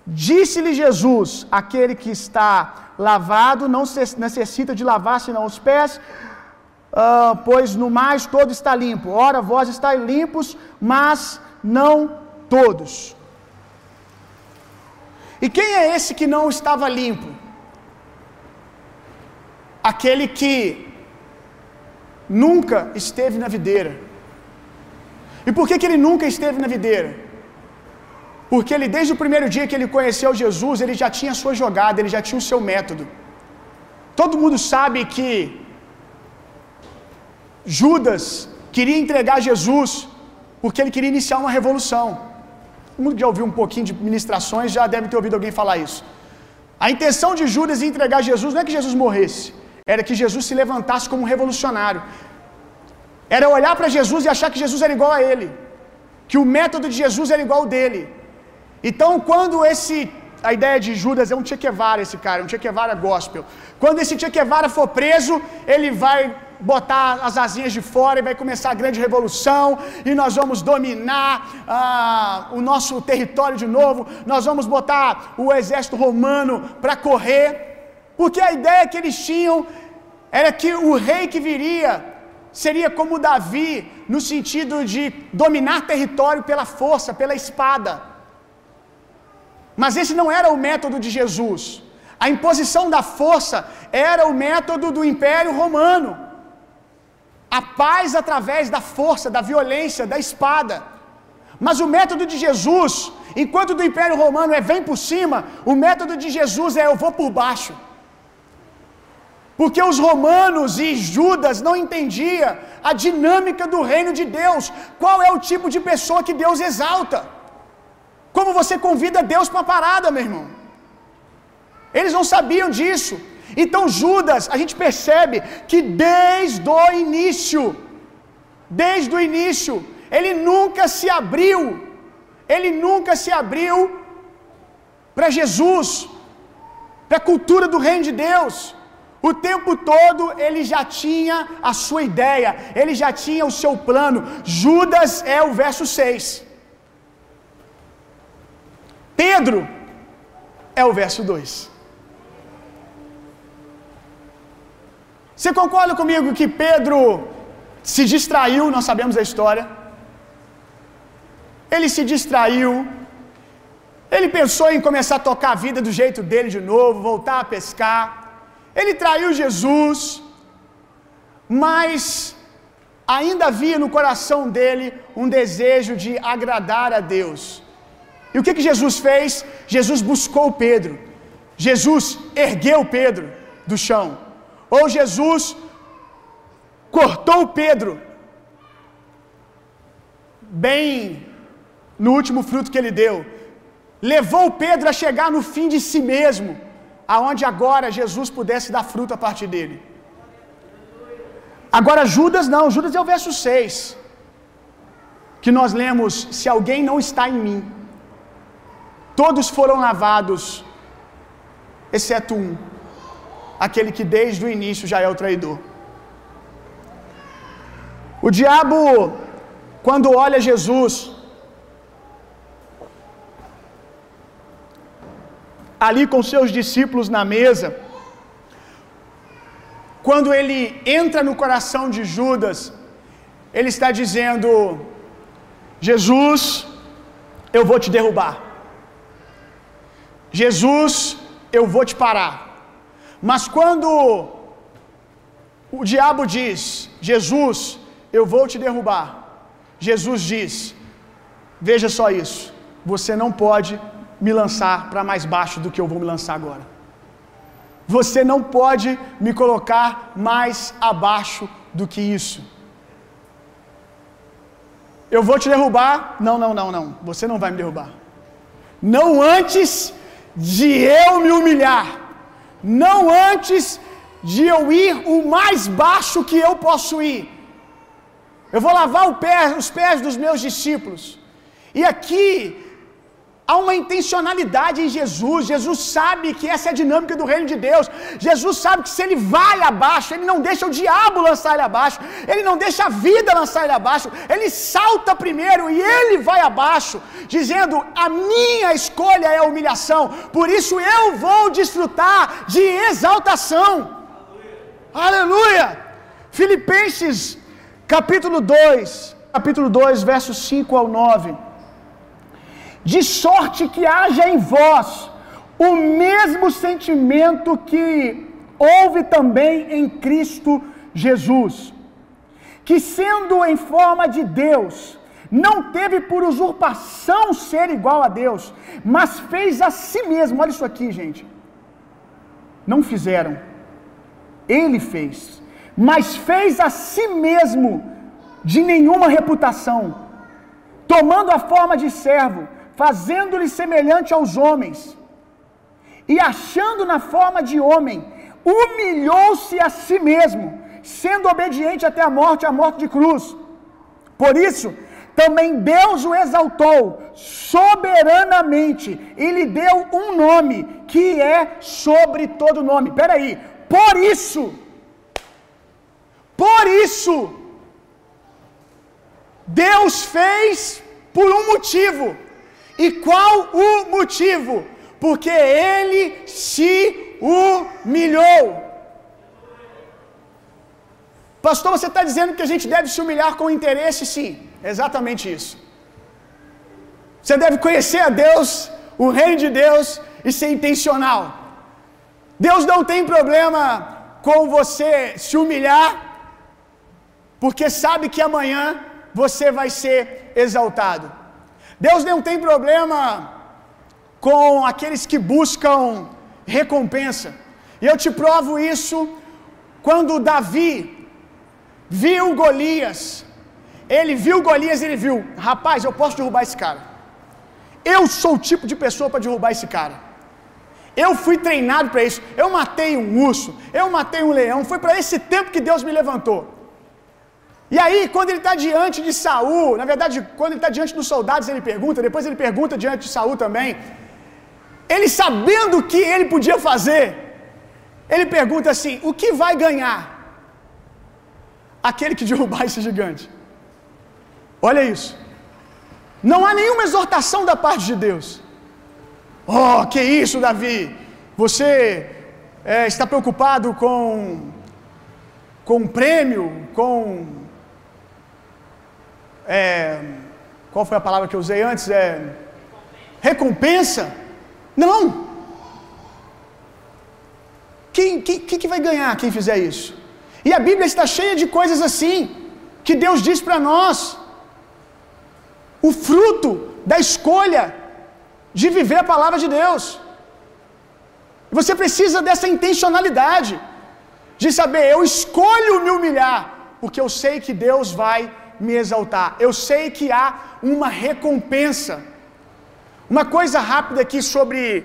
Disse-lhe Jesus: Aquele que está lavado não necessita de lavar senão os pés, uh, pois no mais todo está limpo. Ora, vós estáis limpos, mas não todos. E quem é esse que não estava limpo? Aquele que nunca esteve na videira. E por que, que ele nunca esteve na videira? Porque ele, desde o primeiro dia que ele conheceu Jesus, ele já tinha a sua jogada, ele já tinha o seu método. Todo mundo sabe que Judas queria entregar Jesus porque ele queria iniciar uma revolução. Todo mundo já ouviu um pouquinho de ministrações já deve ter ouvido alguém falar isso. A intenção de Judas em entregar Jesus não é que Jesus morresse, era que Jesus se levantasse como um revolucionário. Era olhar para Jesus e achar que Jesus era igual a ele, que o método de Jesus era igual ao dele. Então, quando esse a ideia de Judas é um Che Guevara esse cara, um Che Guevara gospel. Quando esse Che Guevara for preso, ele vai botar as asinhas de fora e vai começar a grande revolução e nós vamos dominar ah, o nosso território de novo. Nós vamos botar o exército romano para correr, porque a ideia que eles tinham era que o rei que viria seria como Davi, no sentido de dominar território pela força, pela espada. Mas esse não era o método de Jesus. A imposição da força era o método do Império Romano. A paz através da força, da violência, da espada. Mas o método de Jesus, enquanto do Império Romano é vem por cima, o método de Jesus é eu vou por baixo. Porque os romanos e Judas não entendia a dinâmica do reino de Deus. Qual é o tipo de pessoa que Deus exalta? Como você convida Deus para a parada, meu irmão? Eles não sabiam disso. Então Judas, a gente percebe que desde o início, desde o início, ele nunca se abriu, ele nunca se abriu para Jesus, para a cultura do reino de Deus. O tempo todo ele já tinha a sua ideia, ele já tinha o seu plano. Judas é o verso 6. Pedro é o verso 2. Você concorda comigo que Pedro se distraiu, nós sabemos a história. Ele se distraiu. Ele pensou em começar a tocar a vida do jeito dele de novo, voltar a pescar. Ele traiu Jesus, mas ainda havia no coração dele um desejo de agradar a Deus. E o que, que Jesus fez? Jesus buscou Pedro. Jesus ergueu Pedro do chão. Ou Jesus cortou Pedro bem no último fruto que ele deu. Levou Pedro a chegar no fim de si mesmo, aonde agora Jesus pudesse dar fruto a partir dele. Agora Judas não, Judas é o verso 6. Que nós lemos: se alguém não está em mim, todos foram lavados, exceto um, aquele que desde o início já é o traidor. O diabo, quando olha Jesus, ali com seus discípulos na mesa, quando ele entra no coração de Judas, ele está dizendo: Jesus, eu vou te derrubar. Jesus, eu vou te parar. Mas quando o diabo diz: Jesus, eu vou te derrubar. Jesus diz: Veja só isso. Você não pode me lançar para mais baixo do que eu vou me lançar agora. Você não pode me colocar mais abaixo do que isso. Eu vou te derrubar. Não, não, não, não. Você não vai me derrubar. Não antes de eu me humilhar. Não antes de eu ir o mais baixo que eu posso ir. Eu vou lavar pé, os pés dos meus discípulos. E aqui Há uma intencionalidade em Jesus. Jesus sabe que essa é a dinâmica do reino de Deus. Jesus sabe que se ele vai abaixo, ele não deixa o diabo lançar ele abaixo, ele não deixa a vida lançar ele abaixo, ele salta primeiro e ele vai abaixo, dizendo: A minha escolha é a humilhação, por isso eu vou desfrutar de exaltação. Aleluia! Aleluia. Filipenses capítulo 2, capítulo 2, versos 5 ao 9 de sorte que haja em vós o mesmo sentimento que houve também em Cristo Jesus, que sendo em forma de Deus, não teve por usurpação ser igual a Deus, mas fez a si mesmo. Olha isso aqui, gente. Não fizeram. Ele fez, mas fez a si mesmo de nenhuma reputação, tomando a forma de servo fazendo-lhe semelhante aos homens, e achando na forma de homem, humilhou-se a si mesmo, sendo obediente até a morte, a morte de cruz. Por isso, também Deus o exaltou soberanamente e lhe deu um nome que é sobre todo nome. Espera aí. Por isso, por isso, Deus fez por um motivo. E qual o motivo? Porque ele se humilhou. Pastor, você está dizendo que a gente deve se humilhar com interesse? Sim, exatamente isso. Você deve conhecer a Deus, o reino de Deus e ser intencional. Deus não tem problema com você se humilhar, porque sabe que amanhã você vai ser exaltado. Deus não tem problema com aqueles que buscam recompensa. E eu te provo isso quando Davi viu Golias. Ele viu Golias e ele viu, rapaz, eu posso derrubar esse cara. Eu sou o tipo de pessoa para derrubar esse cara. Eu fui treinado para isso. Eu matei um urso, eu matei um leão. Foi para esse tempo que Deus me levantou. E aí, quando ele está diante de Saul, na verdade, quando ele está diante dos soldados, ele pergunta, depois ele pergunta diante de Saul também. Ele sabendo o que ele podia fazer, ele pergunta assim: o que vai ganhar aquele que derrubar esse gigante? Olha isso. Não há nenhuma exortação da parte de Deus. Oh, que isso, Davi? Você é, está preocupado com com prêmio, com é, qual foi a palavra que eu usei antes? É recompensa? Não. Quem, quem, quem vai ganhar quem fizer isso? E a Bíblia está cheia de coisas assim que Deus diz para nós o fruto da escolha de viver a palavra de Deus. Você precisa dessa intencionalidade de saber, eu escolho me humilhar, porque eu sei que Deus vai me exaltar. Eu sei que há uma recompensa. Uma coisa rápida aqui sobre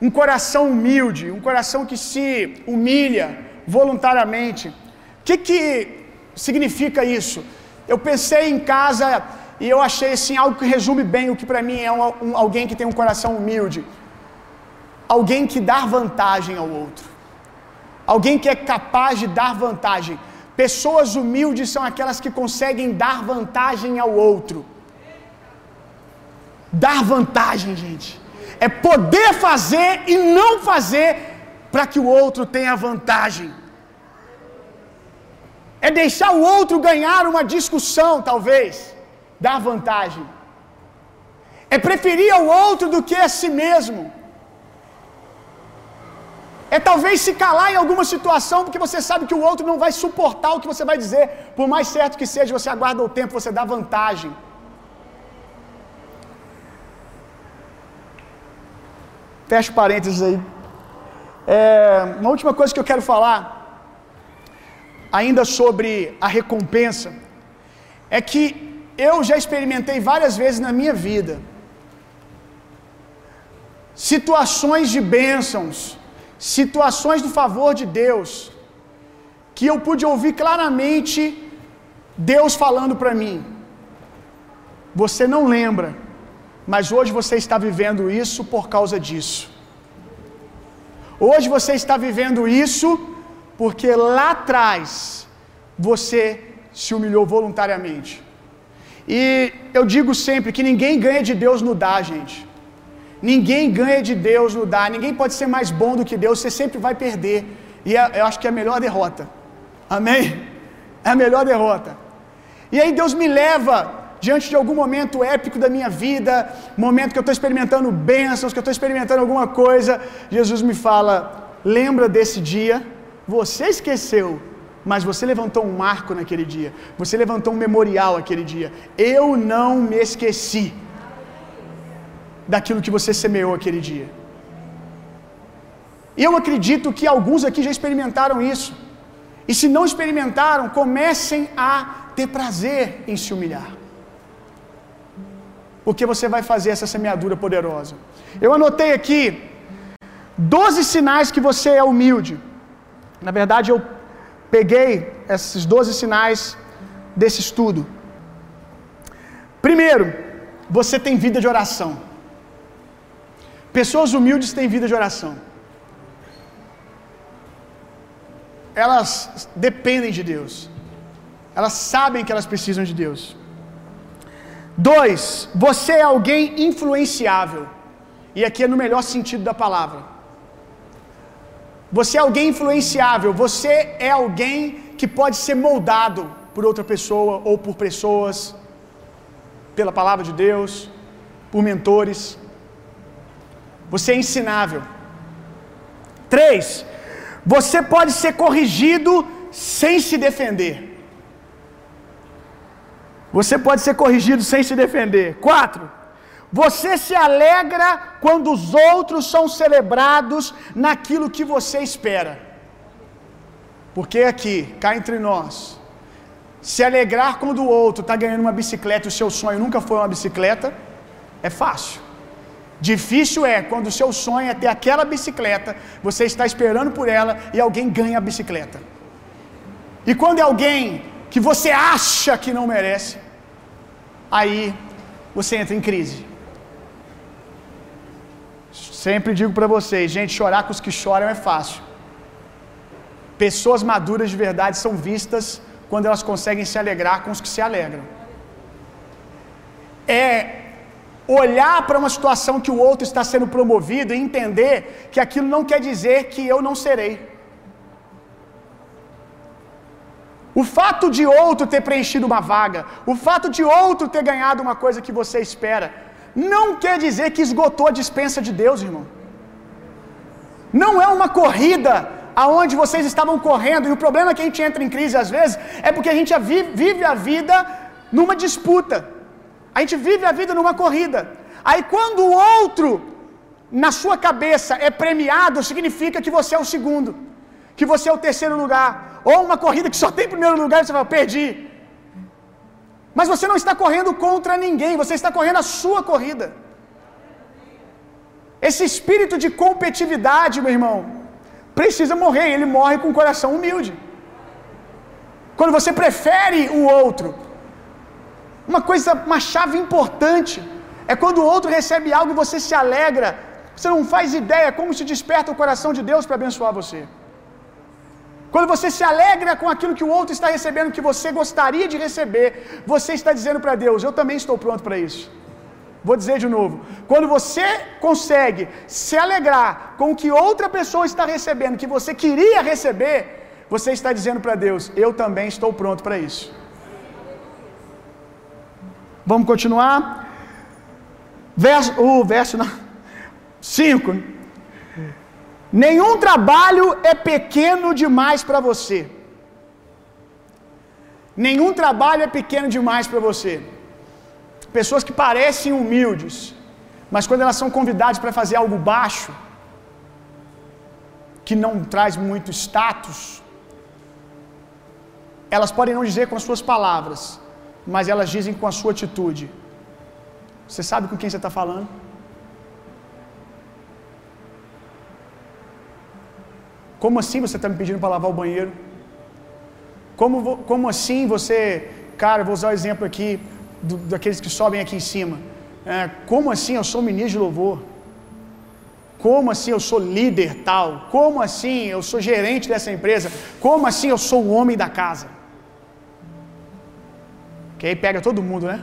um coração humilde, um coração que se humilha voluntariamente. O que, que significa isso? Eu pensei em casa e eu achei assim algo que resume bem o que para mim é um, um, alguém que tem um coração humilde. Alguém que dá vantagem ao outro. Alguém que é capaz de dar vantagem. Pessoas humildes são aquelas que conseguem dar vantagem ao outro. Dar vantagem, gente. É poder fazer e não fazer para que o outro tenha vantagem. É deixar o outro ganhar uma discussão, talvez. Dar vantagem. É preferir ao outro do que a si mesmo. É talvez se calar em alguma situação porque você sabe que o outro não vai suportar o que você vai dizer. Por mais certo que seja, você aguarda o tempo, você dá vantagem. Fecha parênteses aí. É, uma última coisa que eu quero falar, ainda sobre a recompensa, é que eu já experimentei várias vezes na minha vida situações de bênçãos, situações do favor de Deus, que eu pude ouvir claramente Deus falando para mim. Você não lembra, mas hoje você está vivendo isso por causa disso. Hoje você está vivendo isso porque lá atrás você se humilhou voluntariamente. E eu digo sempre que ninguém ganha de Deus no dar, gente. Ninguém ganha de Deus no dar, ninguém pode ser mais bom do que Deus, você sempre vai perder. E é, eu acho que é a melhor derrota. Amém? É a melhor derrota. E aí Deus me leva diante de algum momento épico da minha vida, momento que eu estou experimentando bênçãos, que eu estou experimentando alguma coisa, Jesus me fala: lembra desse dia? Você esqueceu, mas você levantou um marco naquele dia, você levantou um memorial aquele dia. Eu não me esqueci daquilo que você semeou aquele dia. E eu acredito que alguns aqui já experimentaram isso. E se não experimentaram, comecem a ter prazer em se humilhar. Porque você vai fazer essa semeadura poderosa. Eu anotei aqui 12 sinais que você é humilde. Na verdade, eu peguei esses 12 sinais desse estudo. Primeiro, você tem vida de oração. Pessoas humildes têm vida de oração. Elas dependem de Deus. Elas sabem que elas precisam de Deus. Dois, você é alguém influenciável. E aqui é no melhor sentido da palavra. Você é alguém influenciável. Você é alguém que pode ser moldado por outra pessoa ou por pessoas, pela palavra de Deus, por mentores. Você é ensinável. Três, você pode ser corrigido sem se defender. Você pode ser corrigido sem se defender. Quatro, você se alegra quando os outros são celebrados naquilo que você espera. Porque aqui, cá entre nós, se alegrar quando o outro está ganhando uma bicicleta e o seu sonho nunca foi uma bicicleta, é fácil. Difícil é quando o seu sonho é ter aquela bicicleta, você está esperando por ela e alguém ganha a bicicleta. E quando é alguém que você acha que não merece, aí você entra em crise. Sempre digo para vocês, gente, chorar com os que choram é fácil. Pessoas maduras de verdade são vistas quando elas conseguem se alegrar com os que se alegram. É olhar para uma situação que o outro está sendo promovido e entender que aquilo não quer dizer que eu não serei. O fato de outro ter preenchido uma vaga, o fato de outro ter ganhado uma coisa que você espera, não quer dizer que esgotou a dispensa de Deus, irmão. Não é uma corrida aonde vocês estavam correndo, e o problema é que a gente entra em crise às vezes é porque a gente vive a vida numa disputa. A gente vive a vida numa corrida. Aí quando o outro na sua cabeça é premiado, significa que você é o segundo, que você é o terceiro lugar, ou uma corrida que só tem primeiro lugar e você fala, perdi. Mas você não está correndo contra ninguém, você está correndo a sua corrida. Esse espírito de competitividade, meu irmão, precisa morrer, ele morre com o coração humilde. Quando você prefere o outro, uma coisa, uma chave importante é quando o outro recebe algo e você se alegra. Você não faz ideia como se desperta o coração de Deus para abençoar você. Quando você se alegra com aquilo que o outro está recebendo, que você gostaria de receber, você está dizendo para Deus: Eu também estou pronto para isso. Vou dizer de novo. Quando você consegue se alegrar com o que outra pessoa está recebendo, que você queria receber, você está dizendo para Deus: Eu também estou pronto para isso. Vamos continuar? Verso, o verso 5. Nenhum trabalho é pequeno demais para você. Nenhum trabalho é pequeno demais para você. Pessoas que parecem humildes, mas quando elas são convidadas para fazer algo baixo, que não traz muito status, elas podem não dizer com as suas palavras, mas elas dizem com a sua atitude. Você sabe com quem você está falando? Como assim você está me pedindo para lavar o banheiro? Como, como assim você, cara, vou usar o exemplo aqui do, daqueles que sobem aqui em cima. É, como assim eu sou ministro de louvor? Como assim eu sou líder tal? Como assim eu sou gerente dessa empresa? Como assim eu sou o homem da casa? Que aí pega todo mundo, né?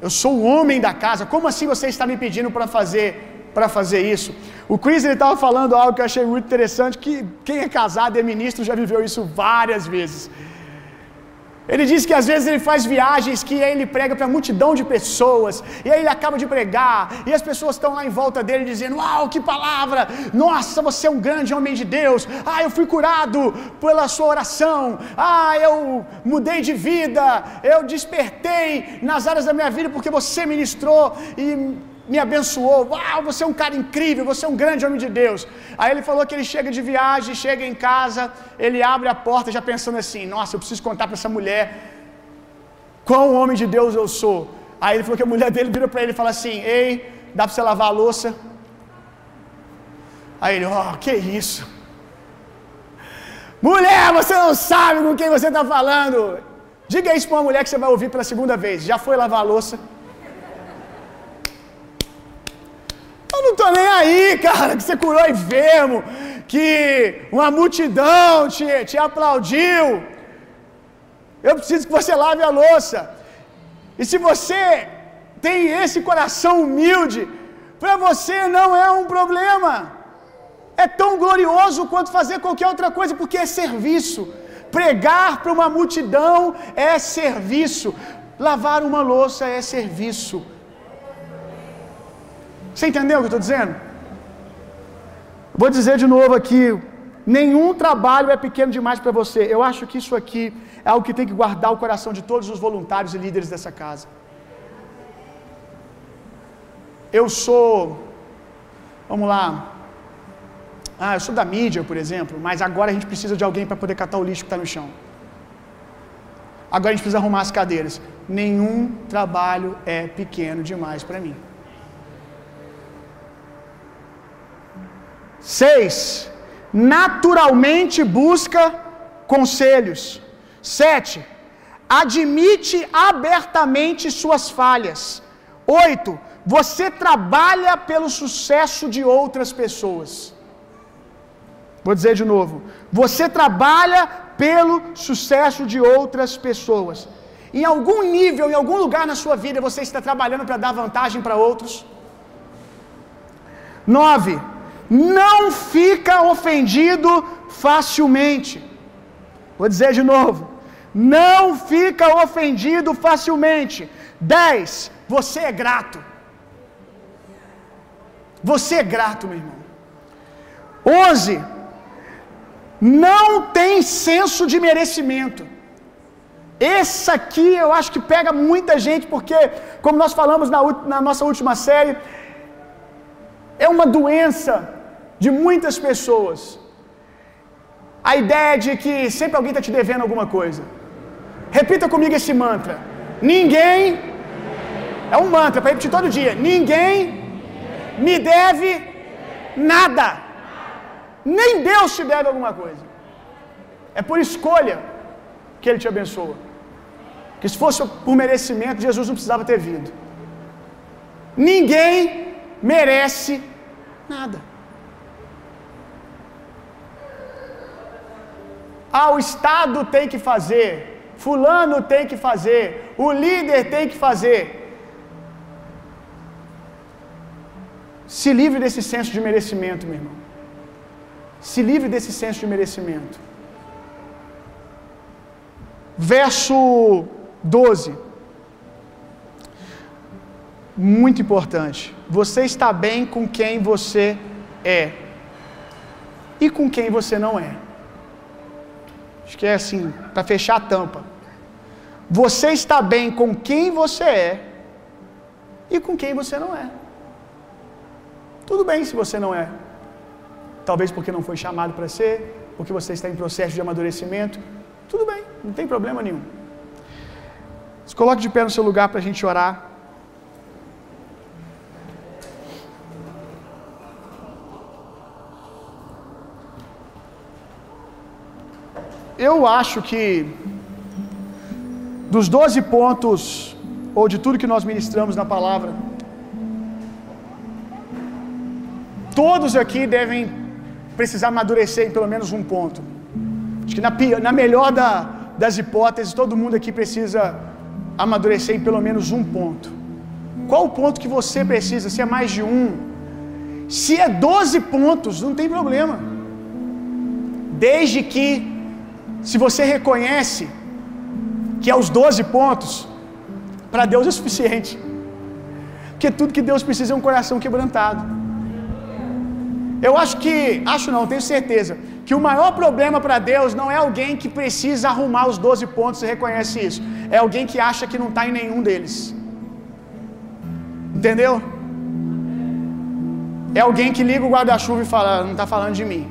Eu sou o homem da casa. Como assim você está me pedindo para fazer para fazer isso? O Chris ele estava falando algo que eu achei muito interessante, que quem é casado e é ministro já viveu isso várias vezes. Ele diz que às vezes ele faz viagens que ele prega para multidão de pessoas, e aí ele acaba de pregar, e as pessoas estão lá em volta dele dizendo: Uau, que palavra! Nossa, você é um grande homem de Deus! Ah, eu fui curado pela sua oração! Ah, eu mudei de vida! Eu despertei nas áreas da minha vida porque você ministrou e me abençoou. Uau, você é um cara incrível, você é um grande homem de Deus. Aí ele falou que ele chega de viagem, chega em casa, ele abre a porta já pensando assim: nossa, eu preciso contar para essa mulher quão homem de Deus eu sou. Aí ele falou que a mulher dele vira para ele e fala assim: ei, dá para você lavar a louça? Aí ele, ó, oh, que isso? Mulher, você não sabe com quem você está falando. Diga isso para uma mulher que você vai ouvir pela segunda vez. Já foi lavar a louça? Eu não tô nem aí, cara, que você curou enfermo, que uma multidão te, te aplaudiu. Eu preciso que você lave a louça. E se você tem esse coração humilde, para você não é um problema. É tão glorioso quanto fazer qualquer outra coisa, porque é serviço. Pregar para uma multidão é serviço. Lavar uma louça é serviço. Você entendeu o que eu estou dizendo? Vou dizer de novo aqui: nenhum trabalho é pequeno demais para você. Eu acho que isso aqui é algo que tem que guardar o coração de todos os voluntários e líderes dessa casa. Eu sou, vamos lá, ah, eu sou da mídia, por exemplo, mas agora a gente precisa de alguém para poder catar o lixo que está no chão. Agora a gente precisa arrumar as cadeiras. Nenhum trabalho é pequeno demais para mim. Seis, naturalmente busca conselhos. Sete, admite abertamente suas falhas. Oito, você trabalha pelo sucesso de outras pessoas. Vou dizer de novo. Você trabalha pelo sucesso de outras pessoas. Em algum nível, em algum lugar na sua vida, você está trabalhando para dar vantagem para outros. Nove, não fica ofendido facilmente. Vou dizer de novo. Não fica ofendido facilmente. Dez, você é grato. Você é grato, meu irmão. Onze, não tem senso de merecimento. Esse aqui eu acho que pega muita gente, porque, como nós falamos na, na nossa última série, é uma doença de muitas pessoas. A ideia de que sempre alguém está te devendo alguma coisa. Repita comigo esse mantra. Ninguém. É um mantra para repetir todo dia. Ninguém me deve nada. Nem Deus te deve alguma coisa. É por escolha que Ele te abençoa. Que se fosse por merecimento, Jesus não precisava ter vindo. Ninguém merece nada. Ah, o Estado tem que fazer, Fulano tem que fazer, o líder tem que fazer. Se livre desse senso de merecimento, meu irmão. Se livre desse senso de merecimento. Verso 12. Muito importante. Você está bem com quem você é e com quem você não é. Acho que é assim, para fechar a tampa. Você está bem com quem você é e com quem você não é. Tudo bem se você não é. Talvez porque não foi chamado para ser, porque você está em processo de amadurecimento. Tudo bem, não tem problema nenhum. Se coloque de pé no seu lugar para a gente orar. Eu acho que dos 12 pontos, ou de tudo que nós ministramos na palavra, todos aqui devem precisar amadurecer em pelo menos um ponto. Acho que na, na melhor da, das hipóteses, todo mundo aqui precisa amadurecer em pelo menos um ponto. Qual o ponto que você precisa? Se é mais de um, se é 12 pontos, não tem problema. Desde que, se você reconhece que é os 12 pontos, para Deus é suficiente. Porque tudo que Deus precisa é um coração quebrantado. Eu acho que, acho não, tenho certeza, que o maior problema para Deus não é alguém que precisa arrumar os 12 pontos e reconhece isso. É alguém que acha que não está em nenhum deles. Entendeu? É alguém que liga o guarda-chuva e fala, não está falando de mim.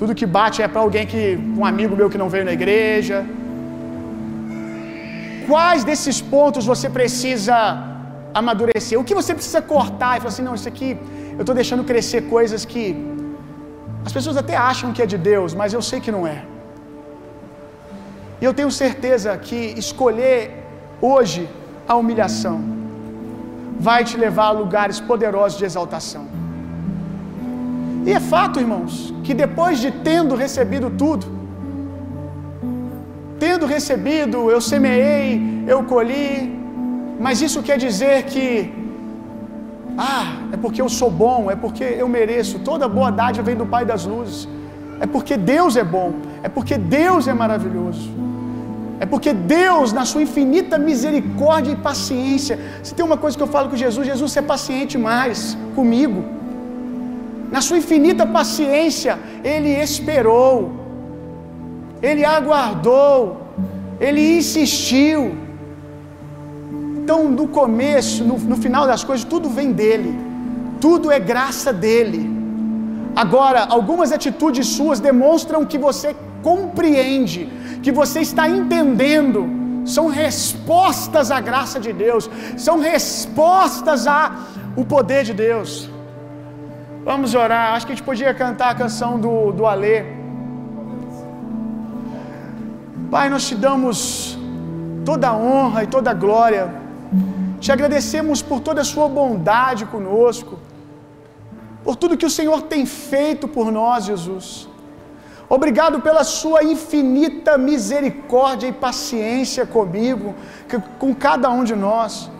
Tudo que bate é para alguém que, um amigo meu que não veio na igreja. Quais desses pontos você precisa amadurecer? O que você precisa cortar e falar assim, não, isso aqui eu estou deixando crescer coisas que as pessoas até acham que é de Deus, mas eu sei que não é. E eu tenho certeza que escolher hoje a humilhação vai te levar a lugares poderosos de exaltação. E é fato, irmãos, que depois de tendo recebido tudo, tendo recebido, eu semeei, eu colhi, mas isso quer dizer que, ah, é porque eu sou bom, é porque eu mereço, toda boa dádiva vem do Pai das luzes, é porque Deus é bom, é porque Deus é maravilhoso. É porque Deus, na sua infinita misericórdia e paciência, se tem uma coisa que eu falo com Jesus, Jesus é paciente mais comigo. Na sua infinita paciência, Ele esperou, Ele aguardou, Ele insistiu. Então, no começo, no, no final das coisas, tudo vem dele, tudo é graça dele. Agora, algumas atitudes suas demonstram que você compreende, que você está entendendo, são respostas à graça de Deus, são respostas ao poder de Deus. Vamos orar. Acho que a gente podia cantar a canção do, do Alê. Pai, nós te damos toda a honra e toda a glória. Te agradecemos por toda a sua bondade conosco, por tudo que o Senhor tem feito por nós, Jesus. Obrigado pela sua infinita misericórdia e paciência comigo, com cada um de nós.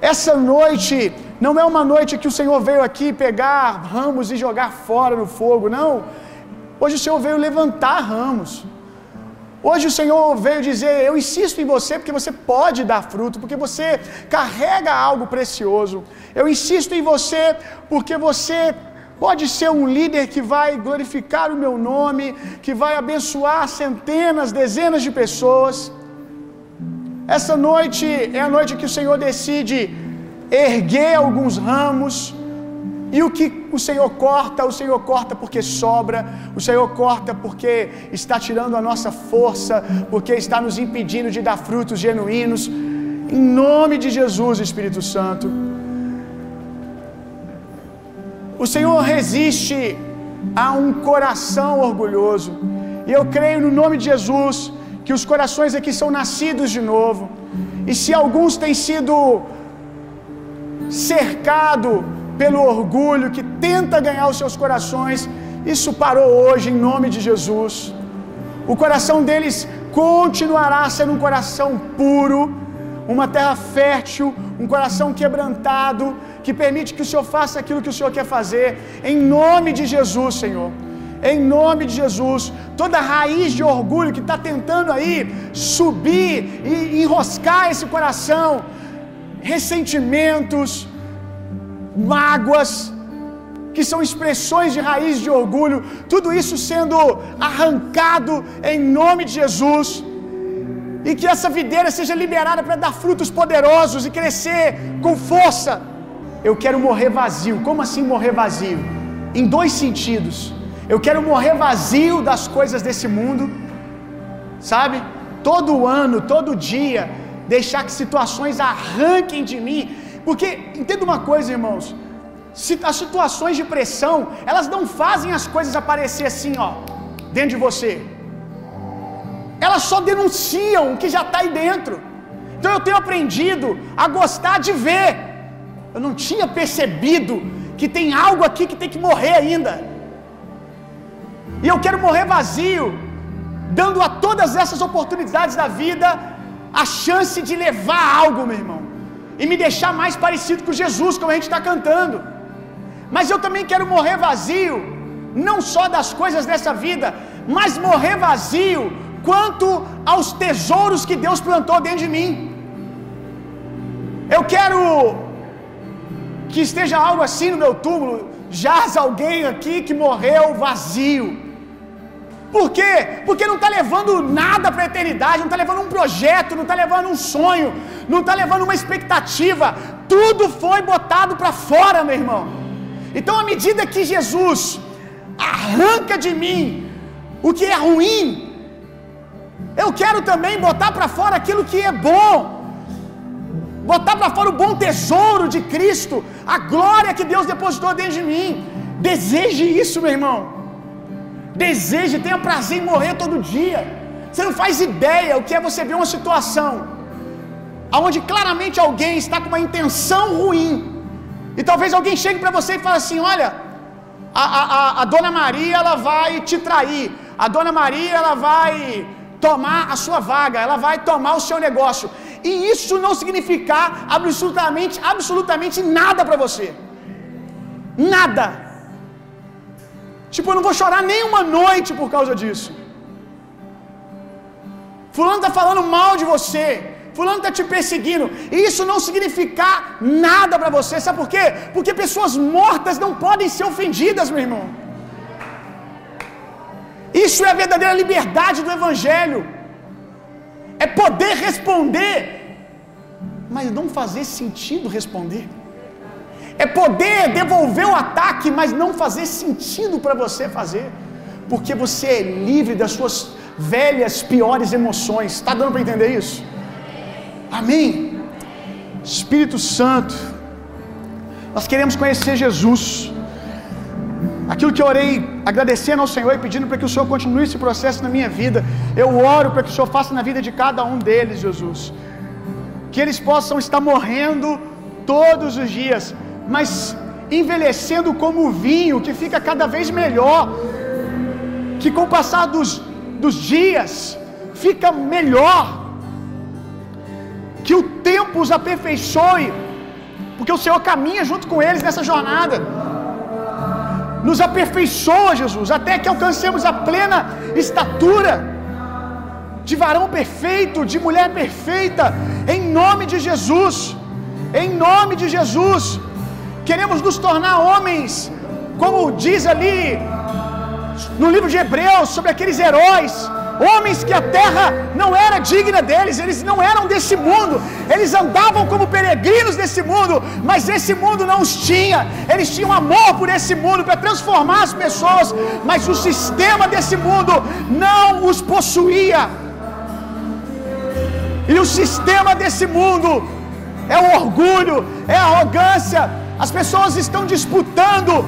Essa noite não é uma noite que o Senhor veio aqui pegar ramos e jogar fora no fogo, não. Hoje o Senhor veio levantar ramos. Hoje o Senhor veio dizer: Eu insisto em você porque você pode dar fruto, porque você carrega algo precioso. Eu insisto em você porque você pode ser um líder que vai glorificar o meu nome, que vai abençoar centenas, dezenas de pessoas. Essa noite é a noite que o Senhor decide erguer alguns ramos. E o que o Senhor corta, o Senhor corta porque sobra, o Senhor corta porque está tirando a nossa força, porque está nos impedindo de dar frutos genuínos. Em nome de Jesus, Espírito Santo. O Senhor resiste a um coração orgulhoso. E eu creio no nome de Jesus que os corações aqui são nascidos de novo. E se alguns têm sido cercado pelo orgulho que tenta ganhar os seus corações, isso parou hoje em nome de Jesus. O coração deles continuará sendo um coração puro, uma terra fértil, um coração quebrantado, que permite que o Senhor faça aquilo que o Senhor quer fazer, em nome de Jesus, Senhor. Em nome de Jesus, toda raiz de orgulho que está tentando aí subir e enroscar esse coração, ressentimentos, mágoas, que são expressões de raiz de orgulho, tudo isso sendo arrancado em nome de Jesus, e que essa videira seja liberada para dar frutos poderosos e crescer com força. Eu quero morrer vazio. Como assim morrer vazio? Em dois sentidos. Eu quero morrer vazio das coisas desse mundo, sabe? Todo ano, todo dia, deixar que situações arranquem de mim. Porque, entenda uma coisa, irmãos. As situações de pressão, elas não fazem as coisas aparecer assim, ó, dentro de você. Elas só denunciam o que já está aí dentro. Então eu tenho aprendido a gostar de ver. Eu não tinha percebido que tem algo aqui que tem que morrer ainda. E eu quero morrer vazio, dando a todas essas oportunidades da vida a chance de levar algo, meu irmão, e me deixar mais parecido com Jesus, como a gente está cantando. Mas eu também quero morrer vazio, não só das coisas dessa vida, mas morrer vazio quanto aos tesouros que Deus plantou dentro de mim. Eu quero que esteja algo assim no meu túmulo, jaz alguém aqui que morreu vazio. Por quê? Porque não está levando nada para a eternidade, não está levando um projeto, não está levando um sonho, não está levando uma expectativa. Tudo foi botado para fora, meu irmão. Então, à medida que Jesus arranca de mim o que é ruim, eu quero também botar para fora aquilo que é bom. Botar para fora o bom tesouro de Cristo, a glória que Deus depositou dentro de mim. Deseje isso, meu irmão. Deseje, tenha prazer em morrer todo dia. Você não faz ideia o que é você ver uma situação onde claramente alguém está com uma intenção ruim. E talvez alguém chegue para você e fale assim: olha, a, a, a, dona Maria ela vai te trair, a dona Maria ela vai tomar a sua vaga, ela vai tomar o seu negócio. E isso não significar absolutamente, absolutamente nada para você. Nada. Tipo, eu não vou chorar nem uma noite por causa disso. Fulano está falando mal de você. Fulano está te perseguindo. E isso não significar nada para você. Sabe por quê? Porque pessoas mortas não podem ser ofendidas, meu irmão. Isso é a verdadeira liberdade do Evangelho. É poder responder, mas não fazer sentido responder. É poder devolver o ataque, mas não fazer sentido para você fazer. Porque você é livre das suas velhas, piores emoções. Está dando para entender isso? Amém. Espírito Santo, nós queremos conhecer Jesus. Aquilo que eu orei, agradecendo ao Senhor e pedindo para que o Senhor continue esse processo na minha vida. Eu oro para que o Senhor faça na vida de cada um deles, Jesus. Que eles possam estar morrendo todos os dias, mas envelhecendo como o vinho, que fica cada vez melhor. Que com o passar dos, dos dias fica melhor. Que o tempo os aperfeiçoe, porque o Senhor caminha junto com eles nessa jornada. Nos aperfeiçoa, Jesus, até que alcancemos a plena estatura de varão perfeito, de mulher perfeita, em nome de Jesus. Em nome de Jesus. Queremos nos tornar homens, como diz ali no livro de Hebreus, sobre aqueles heróis homens que a terra não era digna deles, eles não eram desse mundo, eles andavam como peregrinos desse mundo, mas esse mundo não os tinha, eles tinham amor por esse mundo para transformar as pessoas, mas o sistema desse mundo não os possuía. E o sistema desse mundo é o orgulho, é a arrogância, as pessoas estão disputando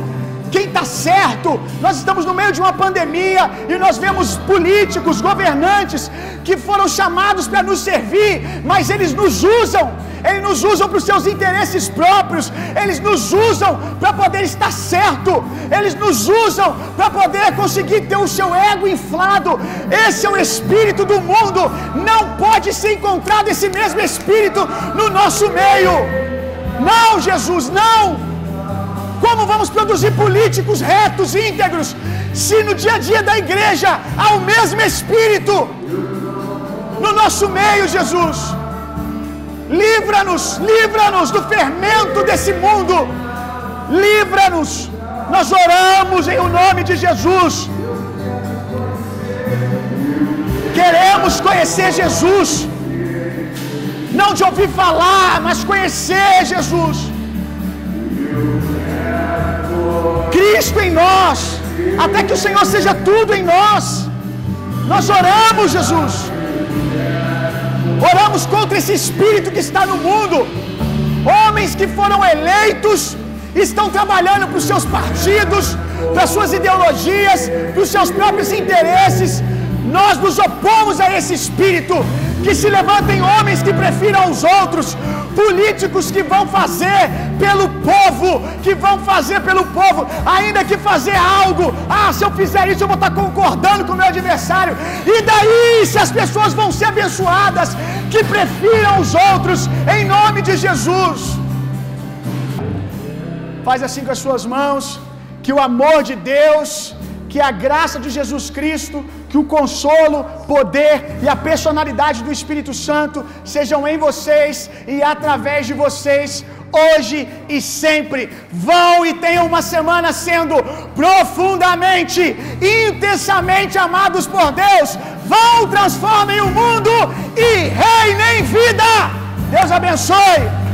quem está certo. Nós estamos no meio de uma pandemia e nós vemos políticos, governantes que foram chamados para nos servir, mas eles nos usam. Eles nos usam para os seus interesses próprios, eles nos usam para poder estar certo, eles nos usam para poder conseguir ter o seu ego inflado. Esse é o espírito do mundo, não pode ser encontrado esse mesmo espírito no nosso meio. Não, Jesus, não. Como vamos produzir políticos retos e íntegros se no dia a dia da igreja há o mesmo espírito no nosso meio, Jesus? Livra-nos, livra-nos do fermento desse mundo. Livra-nos. Nós oramos em o nome de Jesus. Queremos conhecer Jesus. Não de ouvir falar, mas conhecer Jesus. Cristo em nós, até que o Senhor seja tudo em nós. Nós oramos, Jesus. Oramos contra esse espírito que está no mundo. Homens que foram eleitos estão trabalhando para os seus partidos, para as suas ideologias, para os seus próprios interesses. Nós nos opomos a esse espírito. Que se levantem homens que prefiram aos outros, políticos que vão fazer pelo povo, que vão fazer pelo povo, ainda que fazer algo. Ah, se eu fizer isso, eu vou estar concordando com o meu adversário. E daí, se as pessoas vão ser abençoadas, que prefiram os outros, em nome de Jesus. Faz assim com as suas mãos, que o amor de Deus, que a graça de Jesus Cristo, que o consolo, poder e a personalidade do Espírito Santo sejam em vocês e através de vocês, hoje e sempre. Vão e tenham uma semana sendo profundamente, intensamente amados por Deus. Vão, transformem o mundo e reinem vida. Deus abençoe.